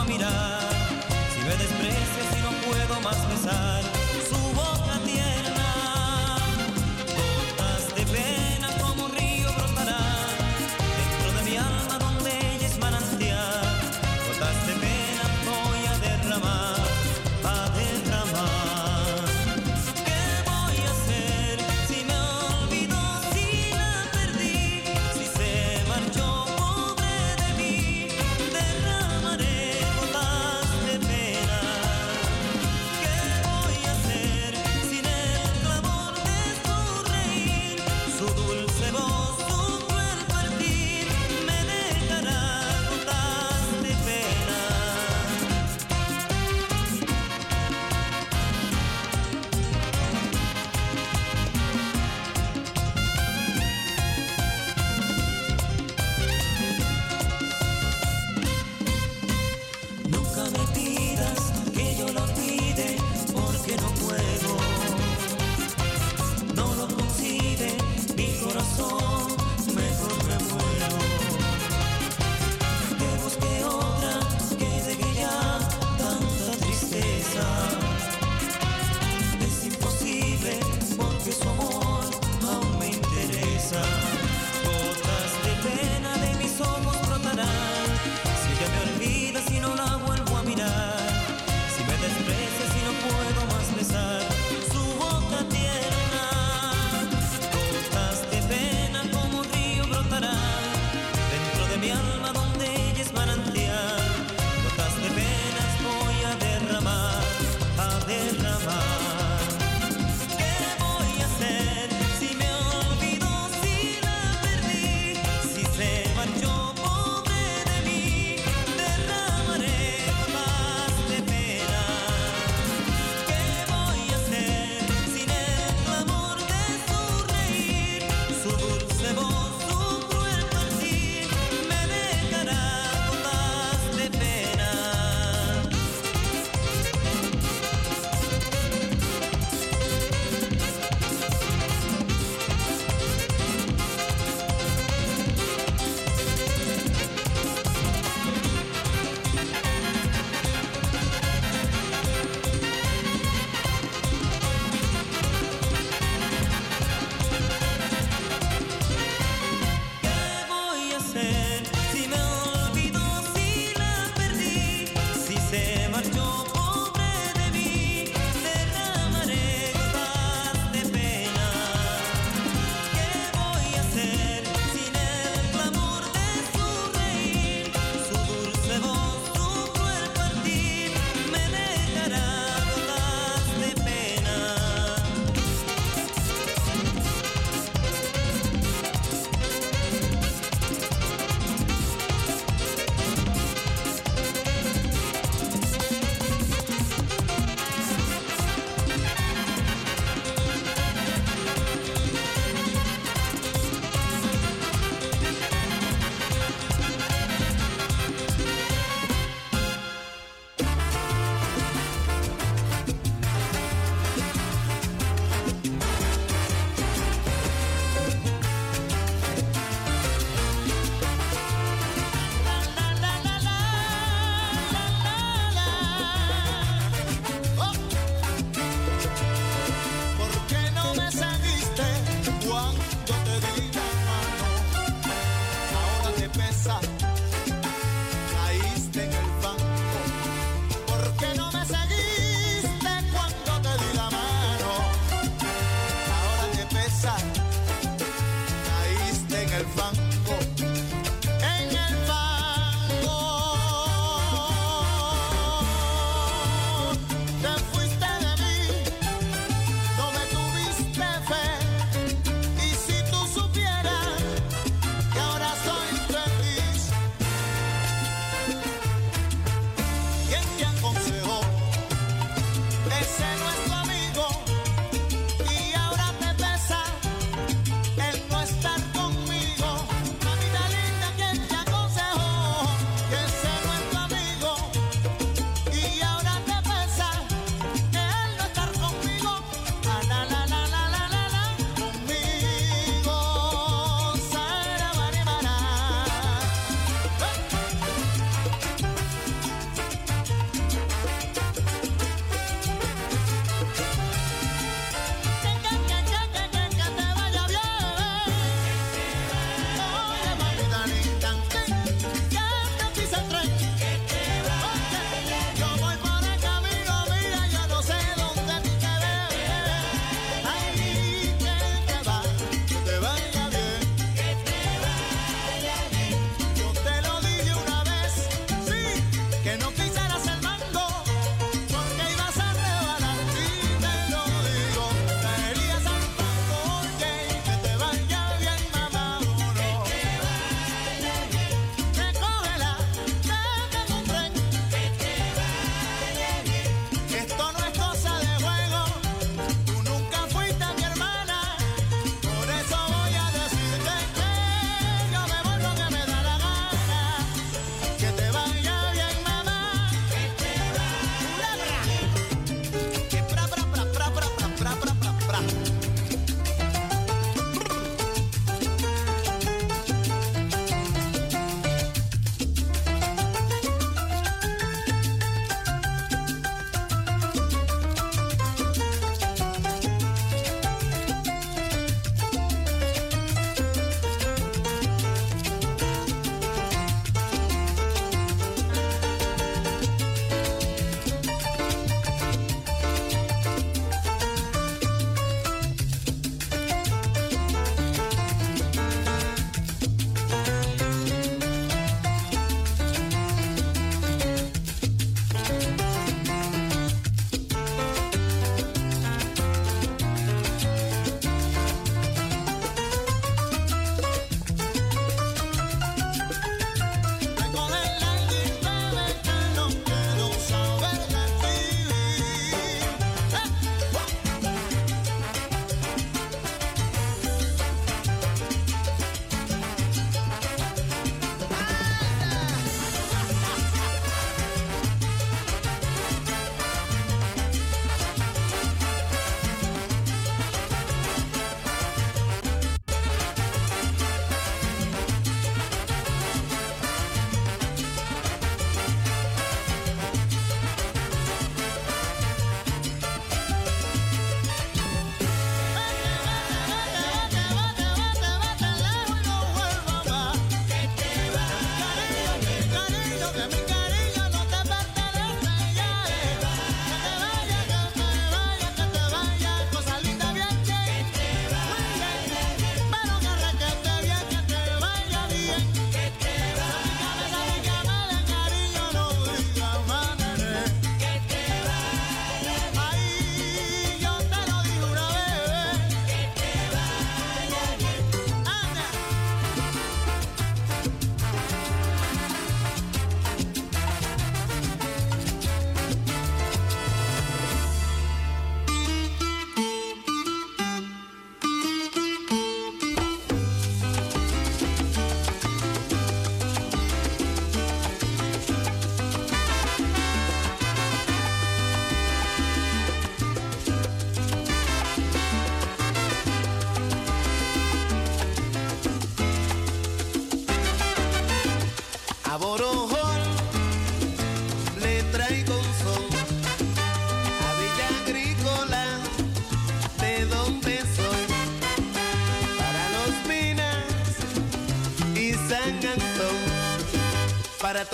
mirar, si me desprecias y no puedo más besar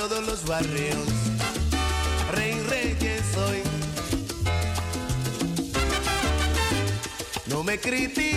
todos los barrios. Rey, rey que soy. No me critiques.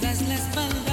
Das la espalda.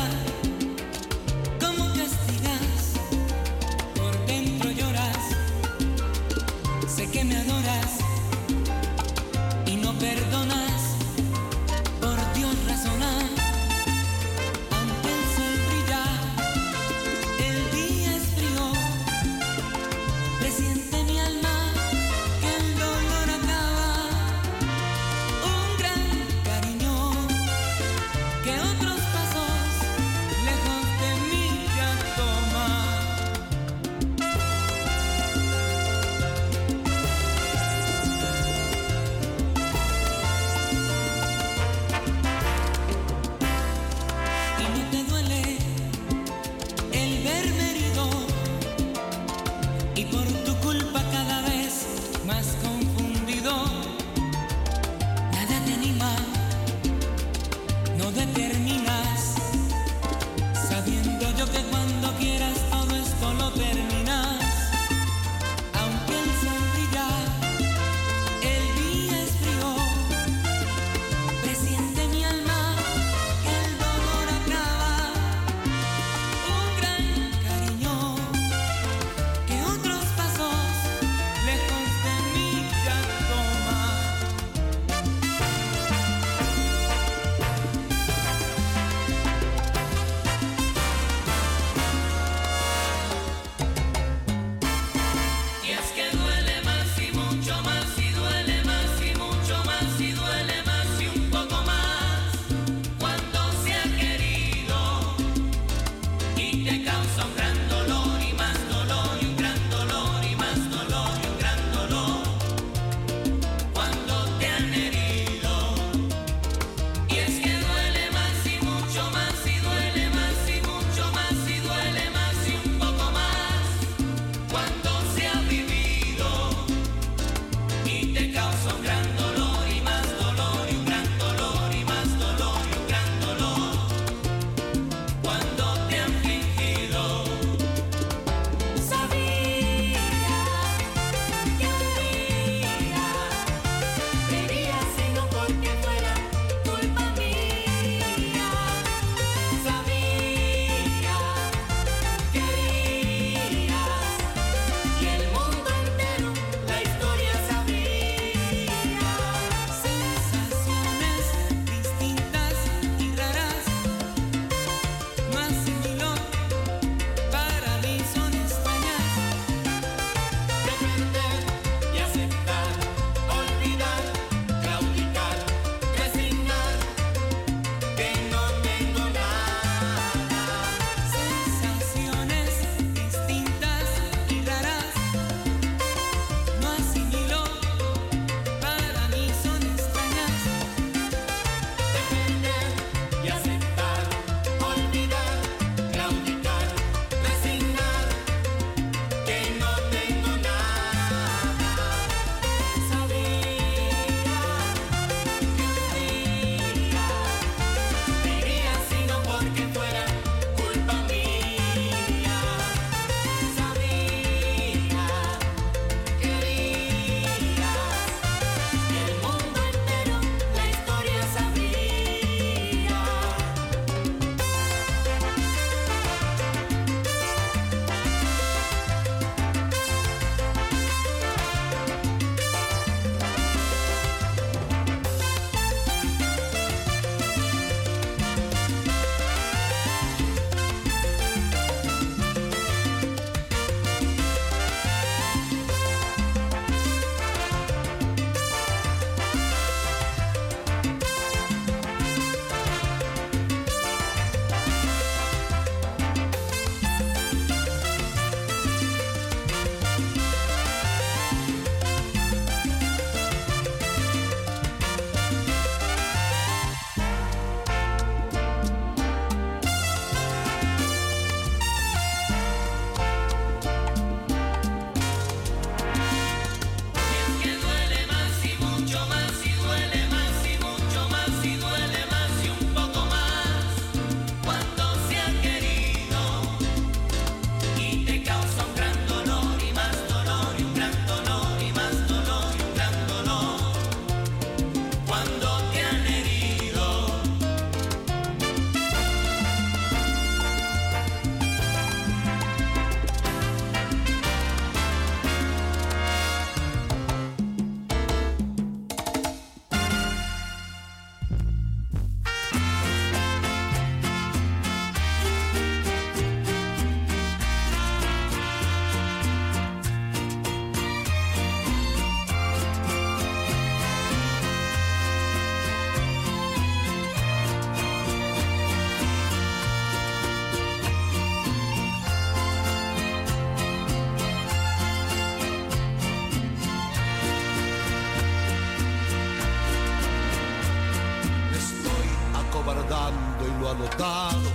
Anotado.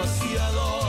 Demasiado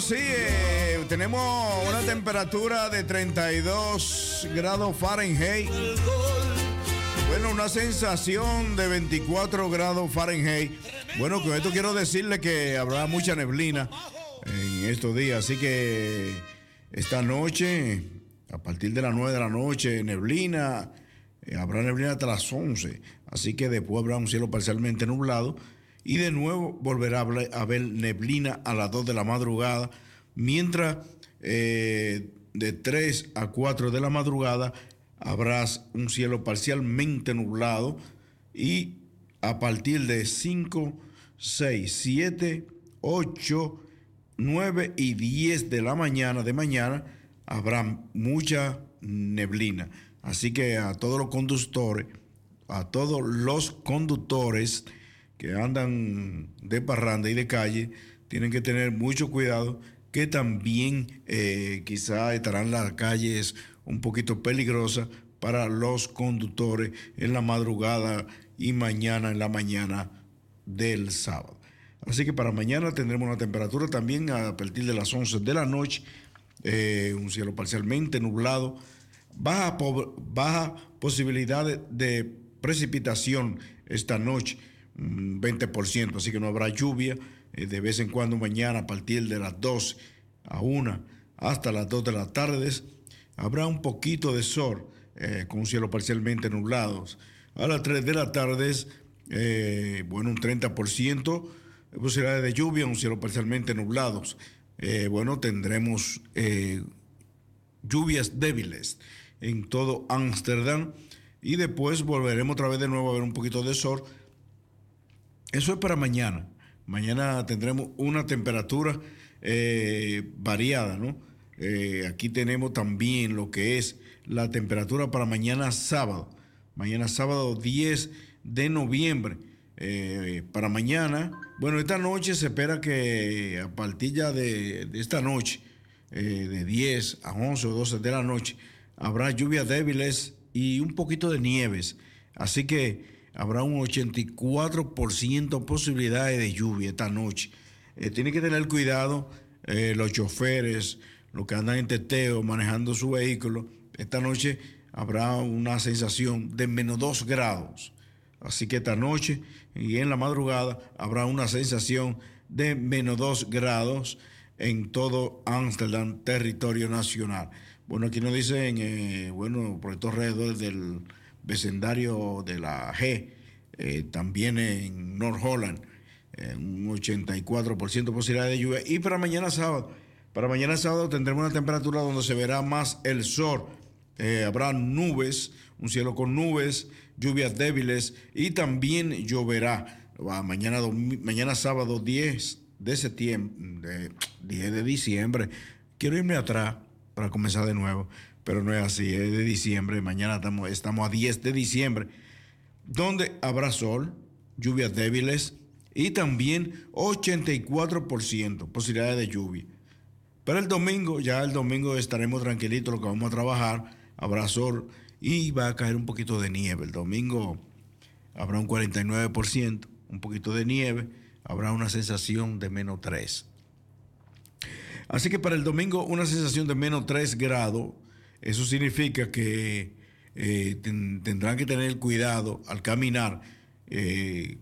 Sí, eh, tenemos una temperatura de 32 grados Fahrenheit. Bueno, una sensación de 24 grados Fahrenheit. Bueno, con esto quiero decirle que habrá mucha neblina en estos días, así que esta noche, a partir de las 9 de la noche, neblina, eh, habrá neblina hasta las 11, así que después habrá un cielo parcialmente nublado y de nuevo volverá a haber neblina a las 2 de la madrugada, mientras eh, de 3 a 4 de la madrugada habrá un cielo parcialmente nublado y a partir de 5, 6, 7, 8, 9 y 10 de la mañana de mañana habrá mucha neblina. Así que a todos los conductores, a todos los conductores que andan de parranda y de calle, tienen que tener mucho cuidado que también eh, quizá estarán las calles un poquito peligrosas para los conductores en la madrugada y mañana en la mañana del sábado. Así que para mañana tendremos una temperatura también a partir de las 11 de la noche, eh, un cielo parcialmente nublado, baja, baja posibilidad de, precipitación esta noche, 20%, así que no habrá lluvia. eh, de vez en cuando mañana a partir de las 2 a 1 hasta las 2 de la tarde habrá un poquito de sol eh, con cielo parcialmente nublado. A las 3 de la tarde, eh, bueno, un 30% de posibilidades de lluvia, un cielo parcialmente nublado. Eh, bueno, tendremos eh, lluvias débiles en todo Ámsterdam y después volveremos otra vez de nuevo a ver un poquito de sol. Eso es para mañana. Mañana tendremos una temperatura eh, variada, ¿no? Eh, aquí tenemos también lo que es la temperatura para mañana sábado. Mañana sábado 10 de noviembre. Eh, para mañana, bueno, esta noche se espera que a partir de, de esta noche, de 10 a 11 o 12 de la noche, habrá lluvias débiles y un poquito de nieves. Así que habrá un 84% posibilidades de lluvia esta noche. Eh, tiene que tener cuidado eh, los choferes, los que andan en teteo manejando su vehículo. Esta noche habrá una sensación de menos 2 grados. Así que esta noche y en la madrugada habrá una sensación de menos 2 grados en todo Ámsterdam, territorio nacional. Bueno, aquí nos dicen, eh, bueno, por estos alrededores del vecindario de la G, eh, también en North Holland, eh, un 84% de posibilidad de lluvia. Y para mañana sábado, para mañana sábado tendremos una temperatura donde se verá más el sol. Eh, habrá nubes, un cielo con nubes, lluvias débiles y también lloverá. Mañana, mañana sábado 10 de septiembre, de, 10 de diciembre. Quiero irme atrás para comenzar de nuevo, pero no es así, es de diciembre. Mañana estamos, estamos a 10 de diciembre, donde habrá sol, lluvias débiles y también 84% posibilidades de lluvia. Pero el domingo, ya el domingo estaremos tranquilitos, lo que vamos a trabajar, habrá sol y va a caer un poquito de nieve. El domingo habrá un 49%, un poquito de nieve, habrá una sensación de menos 3. Así que para el domingo una sensación de menos 3 grados, eso significa que eh, ten- tendrán que tener cuidado al caminar eh,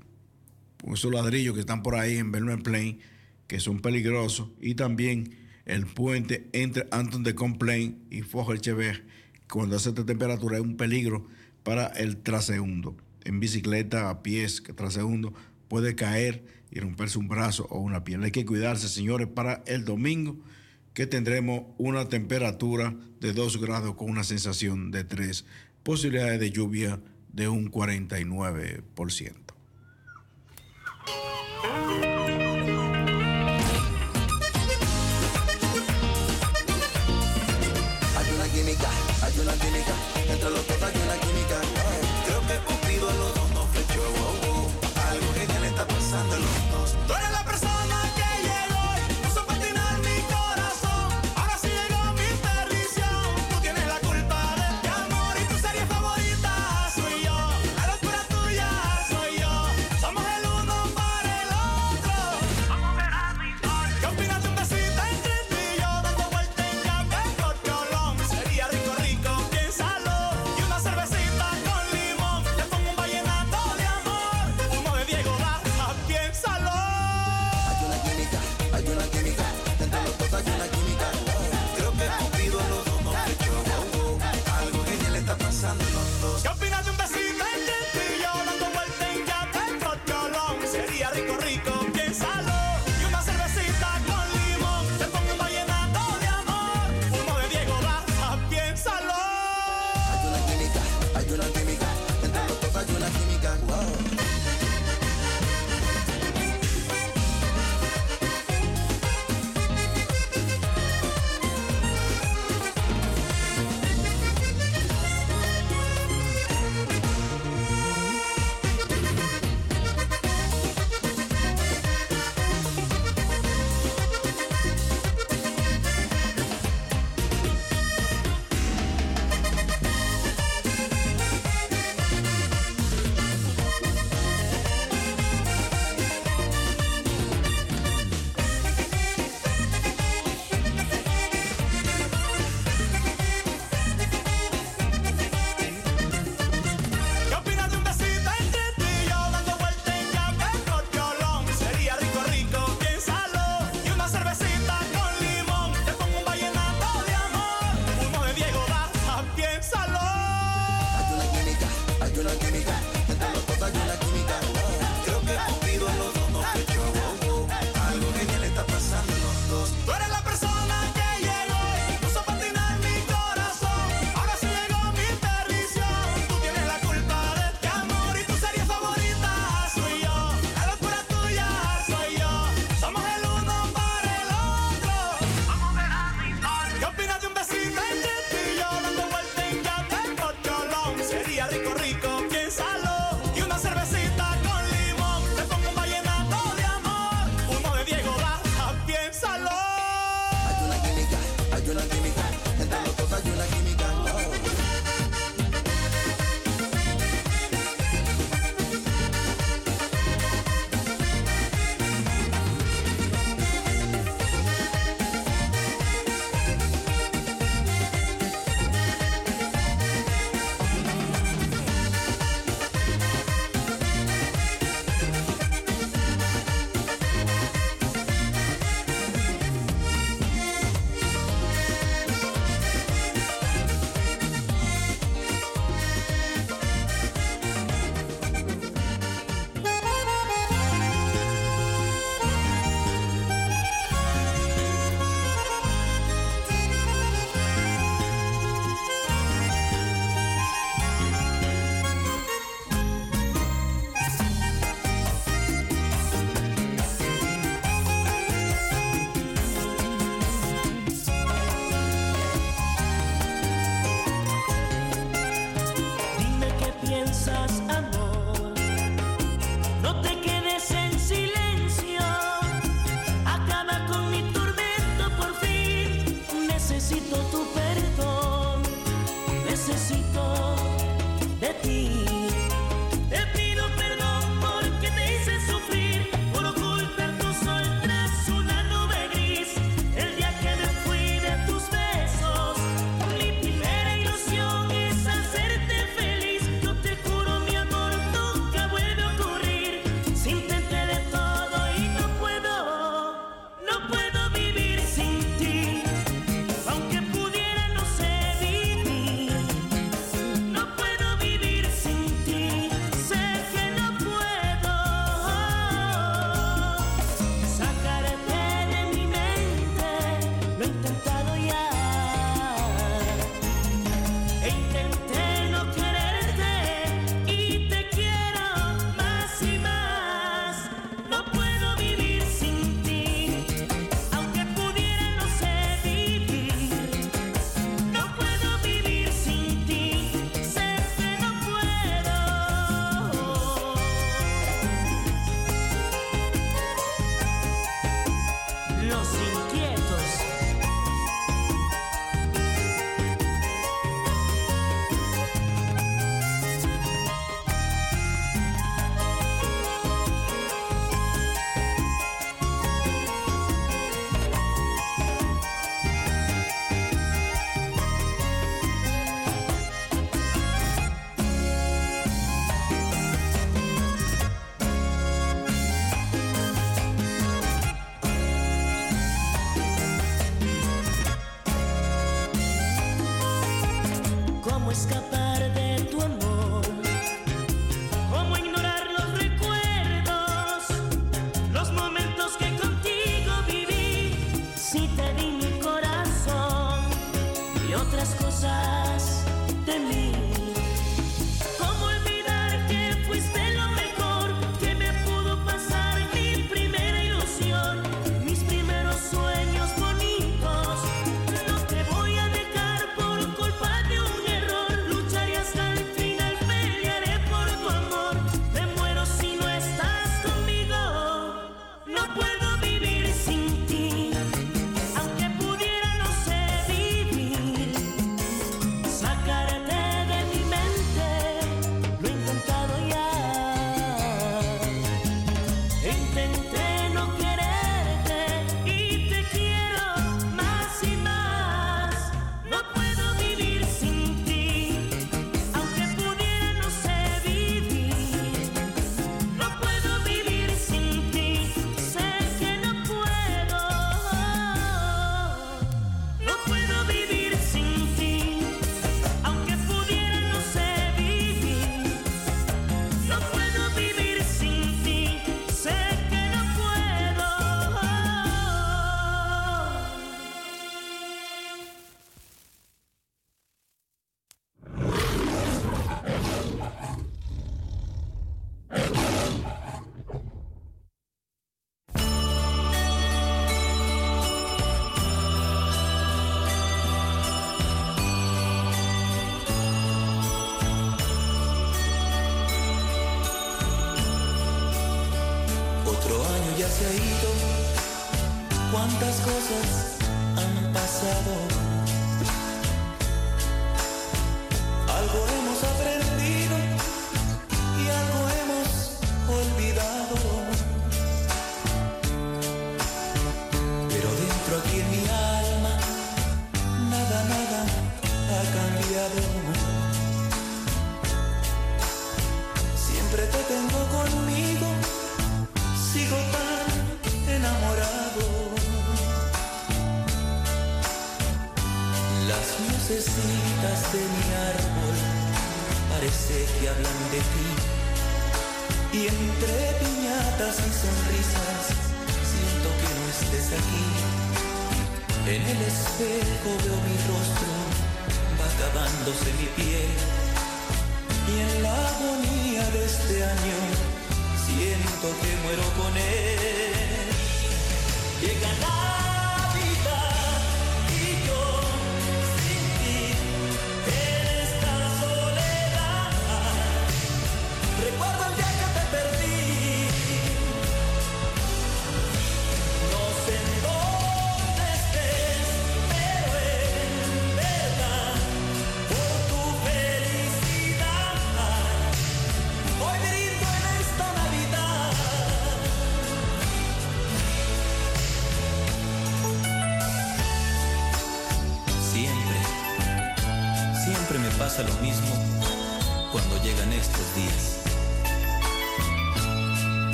esos ladrillos que están por ahí en Bernard Plain, que son peligrosos, y también el puente entre Anton de Complain y Fogelchever, cuando hace esta temperatura es un peligro para el traseúndo. En bicicleta, a pies, que traseúndo puede caer y romperse un brazo o una pierna. Hay que cuidarse, señores, para el domingo, que tendremos una temperatura de 2 grados con una sensación de 3, posibilidades de lluvia de un 49%. Hay una química, hay una química,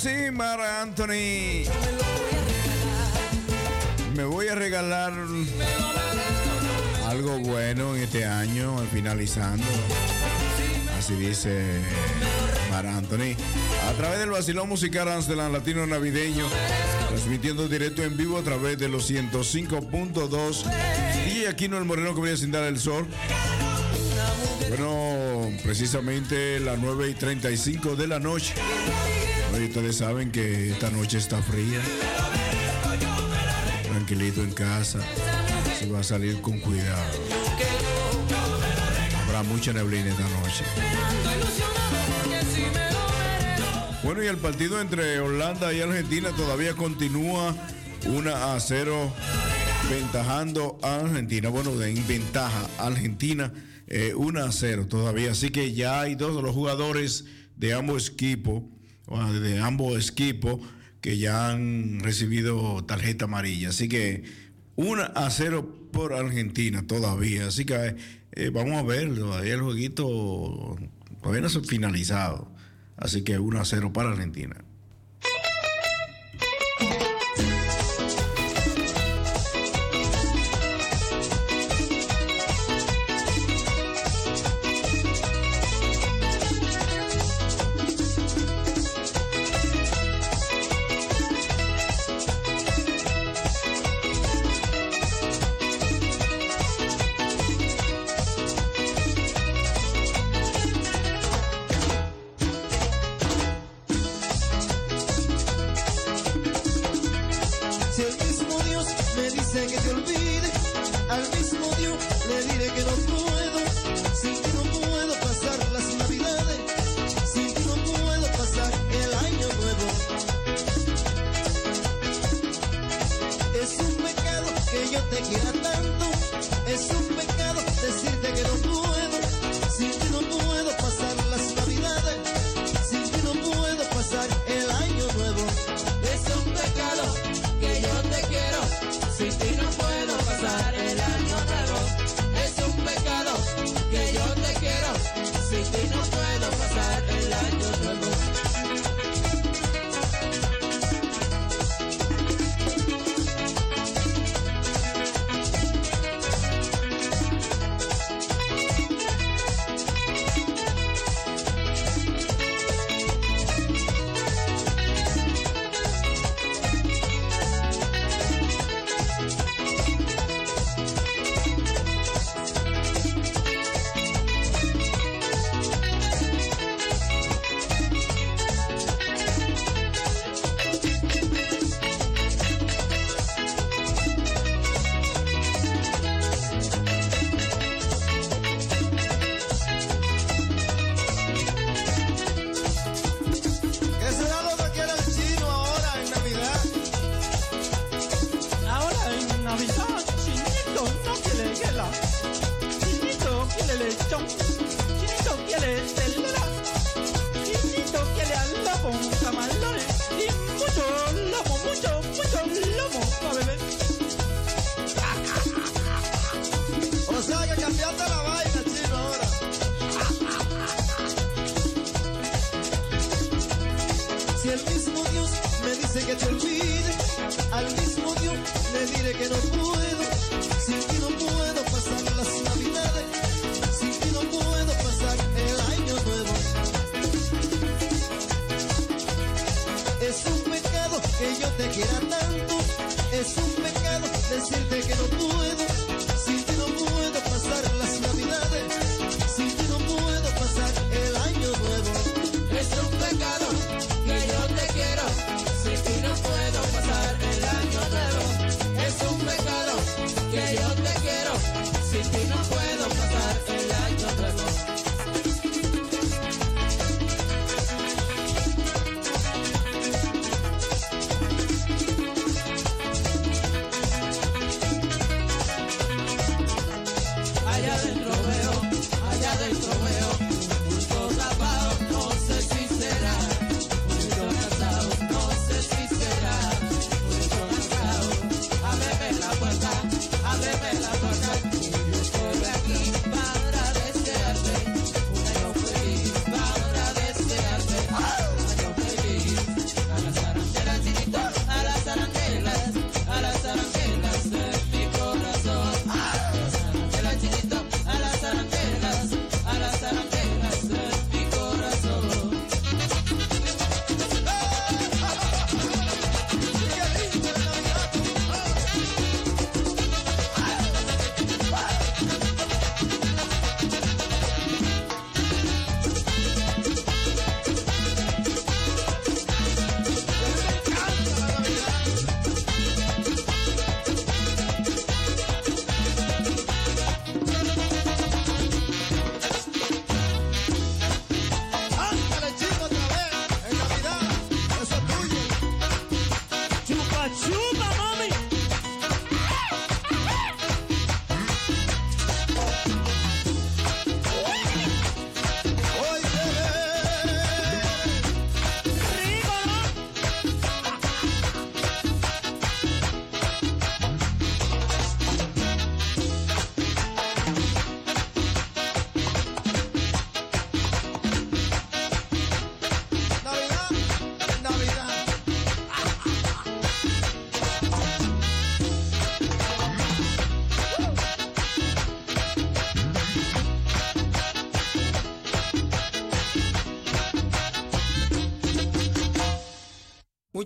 sí, Mar Anthony. Me voy a regalar algo bueno en este año, finalizando. Así dice Mar Anthony. A través del vacilón musical Amsterdam Latino Navideño, transmitiendo directo en vivo a través de los 105.2. Y aquí no el moreno que viene sin dar el sol. Bueno, precisamente las 9 y 35 de la noche. Ustedes saben que esta noche está fría. Tranquilito en casa. Se va a salir con cuidado. Habrá mucha neblina esta noche. Bueno, y el partido entre Holanda y Argentina todavía continúa 1 a 0 ventajando a Argentina. Bueno, de en ventaja Argentina eh, 1 a 0 todavía. Así que ya hay dos de los jugadores de ambos equipos, de ambos equipos que ya han recibido tarjeta amarilla. Así que 1 a 0 por Argentina todavía. Así que eh, vamos a ver, todavía el jueguito todavía no se ha finalizado. Así que 1 a 0 para Argentina. Sin ti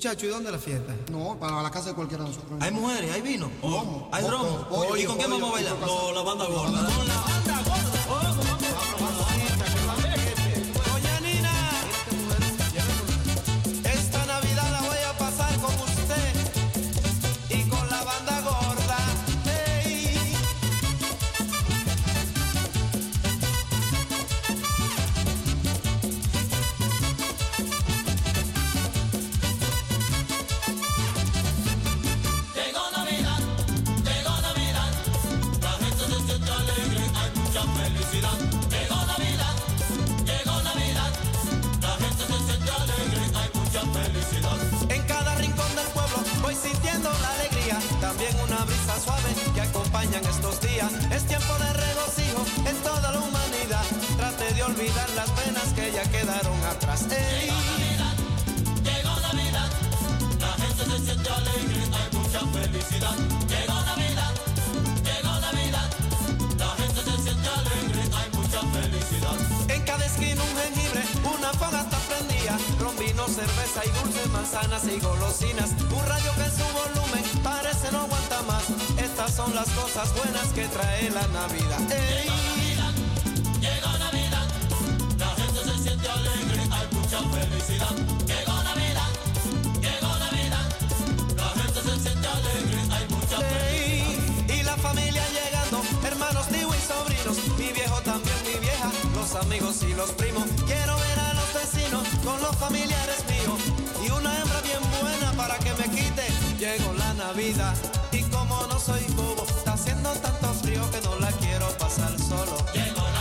Muchachos, ¿y dónde la fiesta? No, para la casa de cualquiera de nosotros. ¿Hay mujeres? ¿Hay vino? ¿Hay drones? ¿Y con quién vamos a bailar? Con la banda gorda. amigos y los primos. Quiero ver a los vecinos con los familiares míos. Y una hembra bien buena para que me quite. Llegó la Navidad y como no soy bobo, está haciendo tanto frío que no la quiero pasar solo. Llegó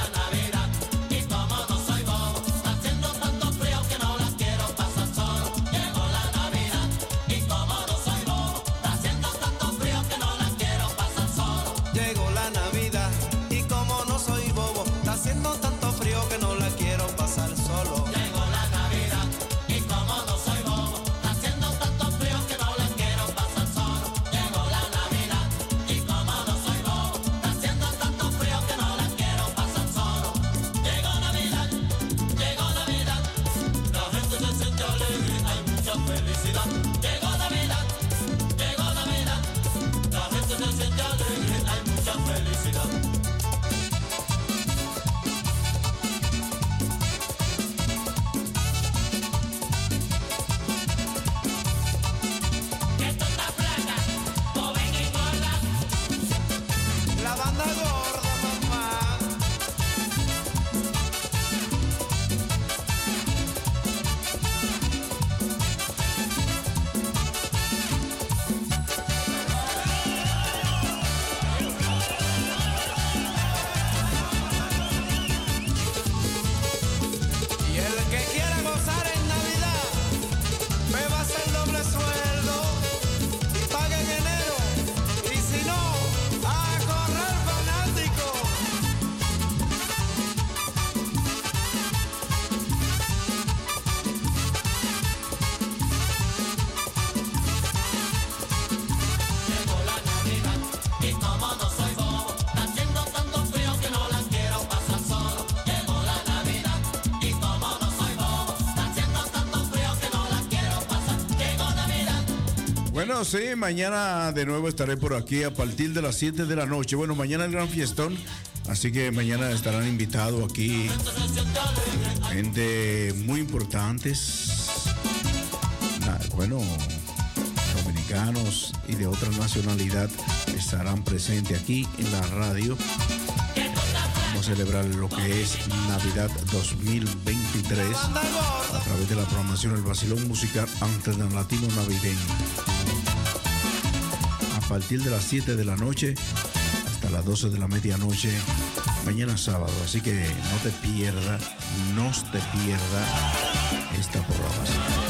Sí, mañana de nuevo estaré por aquí a partir de las 7 de la noche. Bueno, mañana el gran fiestón, así que mañana estarán invitados aquí gente muy importantes. Bueno, dominicanos y de otra nacionalidad estarán presentes aquí en la radio. Vamos a celebrar lo que es Navidad 2023 a través de la programación El Basilón Musical Antes del Latino Navideño partir de las 7 de la noche hasta las 12 de la medianoche mañana sábado. Así que no te pierdas, no te pierdas esta programación.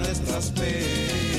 nuestras penas.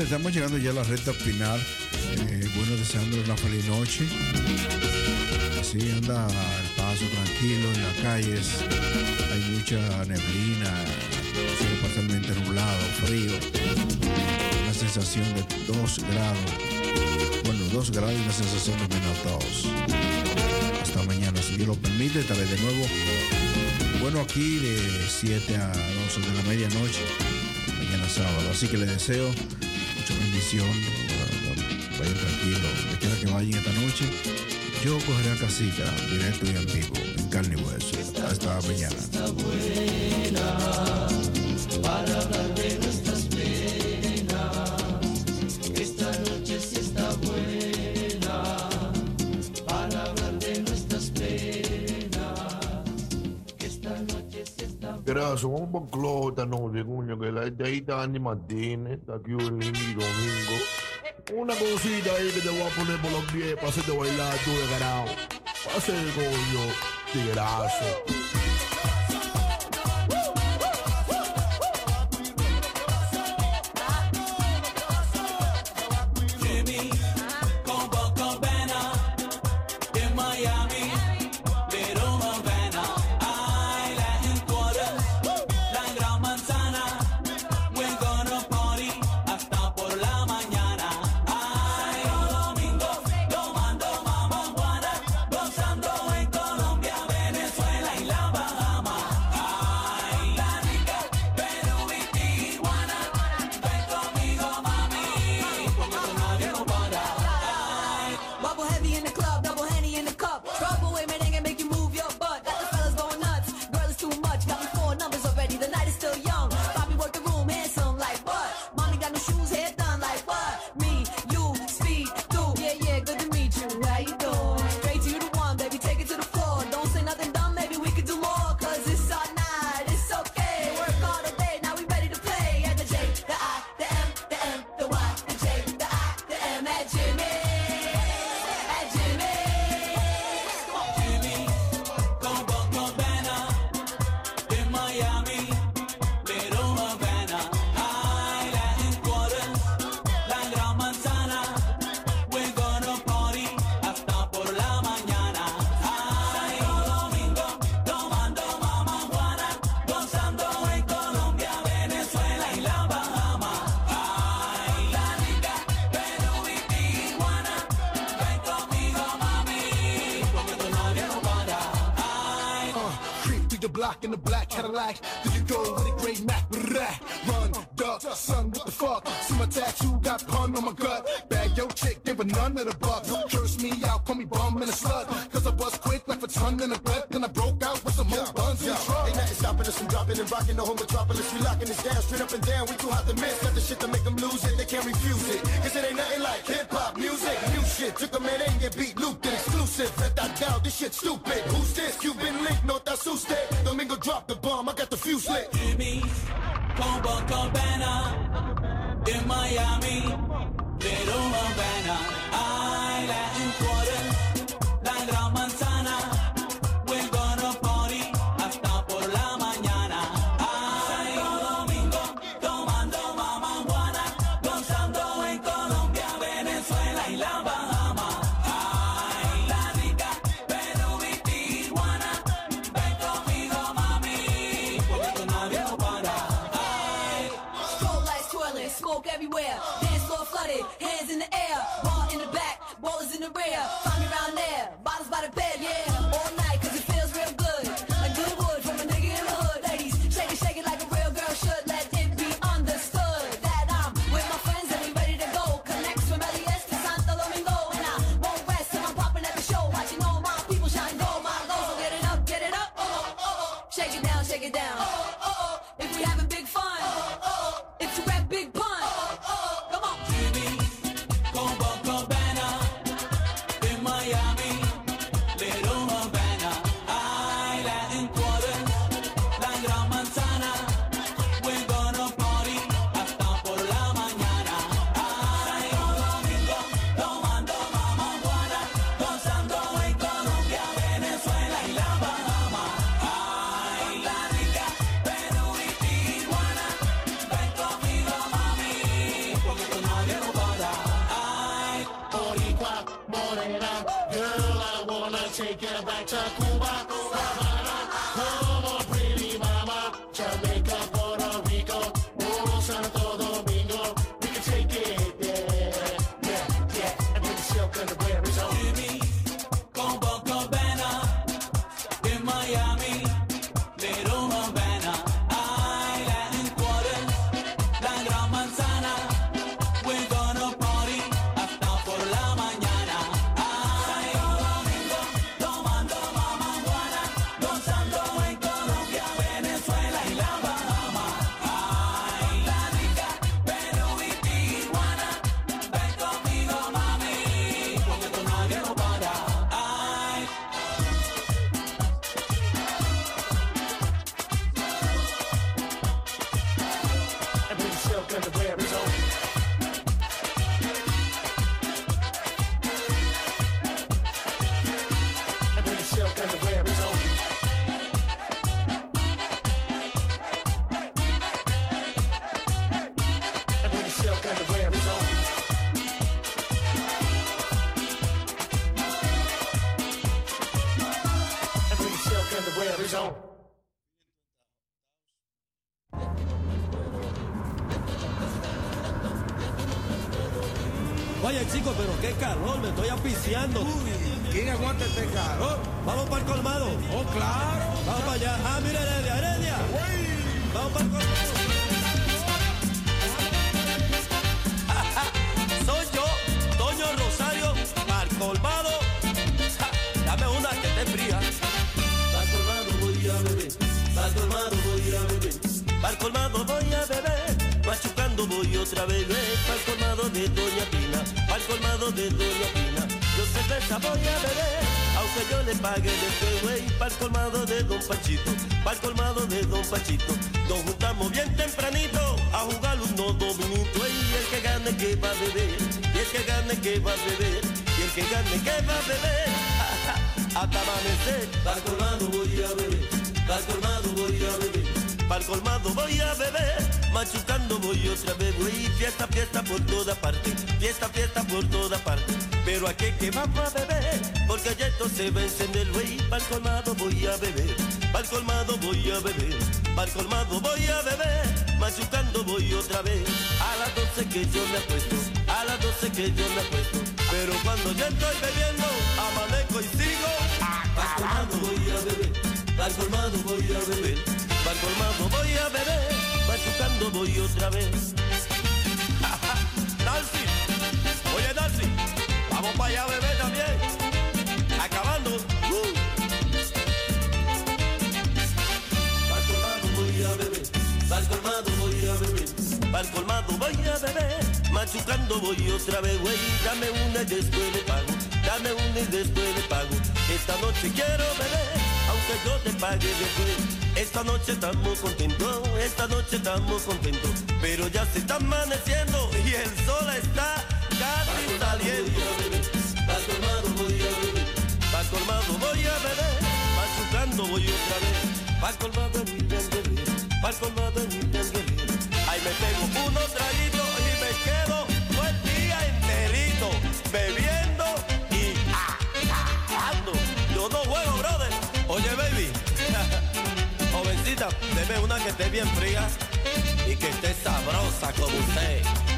estamos llegando ya a la recta final. Eh, bueno, deseando una feliz noche. Así anda el paso tranquilo en las calles. Hay mucha neblina, cielo parcialmente nublado, frío. Una sensación de 2 grados. Bueno, 2 grados y una sensación de menos 2. Hasta mañana, si Dios lo permite, estaré de nuevo. Bueno, aquí de 7 a 12 de la medianoche mañana sábado. Así que les deseo vayan tranquilo, donde quiera que vayan esta noche. Yo cogeré a casita, directo y en vivo, en carne y hueso. Hasta mañana. carajita Andy Martínez, aquí un y domingo. Una cosita ahí que te voy a poner por los pies para hacerte bailar tú de carajo. Pase coño, tigrazo. calor, me estoy apiciando. ¿Quién aguanta este calor? Oh, vamos para el colmado. Oh, claro. amanecer. Para el colmado voy a beber, para el colmado voy a beber. Para el colmado voy a beber, machucando voy otra vez, güey. Fiesta, fiesta por toda parte, fiesta, fiesta por toda parte. Pero aquí que vamos a beber, porque allá esto se va a encender, güey. Para el colmado voy a beber, para el colmado voy a beber. Para el colmado voy a beber, machucando voy otra vez. A las 12 que yo me apuesto, a las 12 que yo me apuesto. Pero cuando yo estoy bebiendo colmado voy a beber, al colmado voy a beber, al colmado voy a beber, bachucando voy otra vez. Nancy, oye Nancy, vamos para allá a beber también, acabando. Uh. Al colmado voy a beber, al colmado voy a beber, al colmado voy a beber, machucando voy otra vez, güey, dame una y después le pago, dame una y después le pago esta noche quiero beber, aunque yo te pague después, esta noche estamos contentos, esta noche estamos contentos, pero ya se está amaneciendo y el sol está casi saliendo. Al colmado voy a beber, al colmado voy a beber, machucando voy otra vez, al colmado en mi tanguerero, al colmado en mi tanguerero. Ahí me pego unos una que esté bien fría y que esté sabrosa como usted.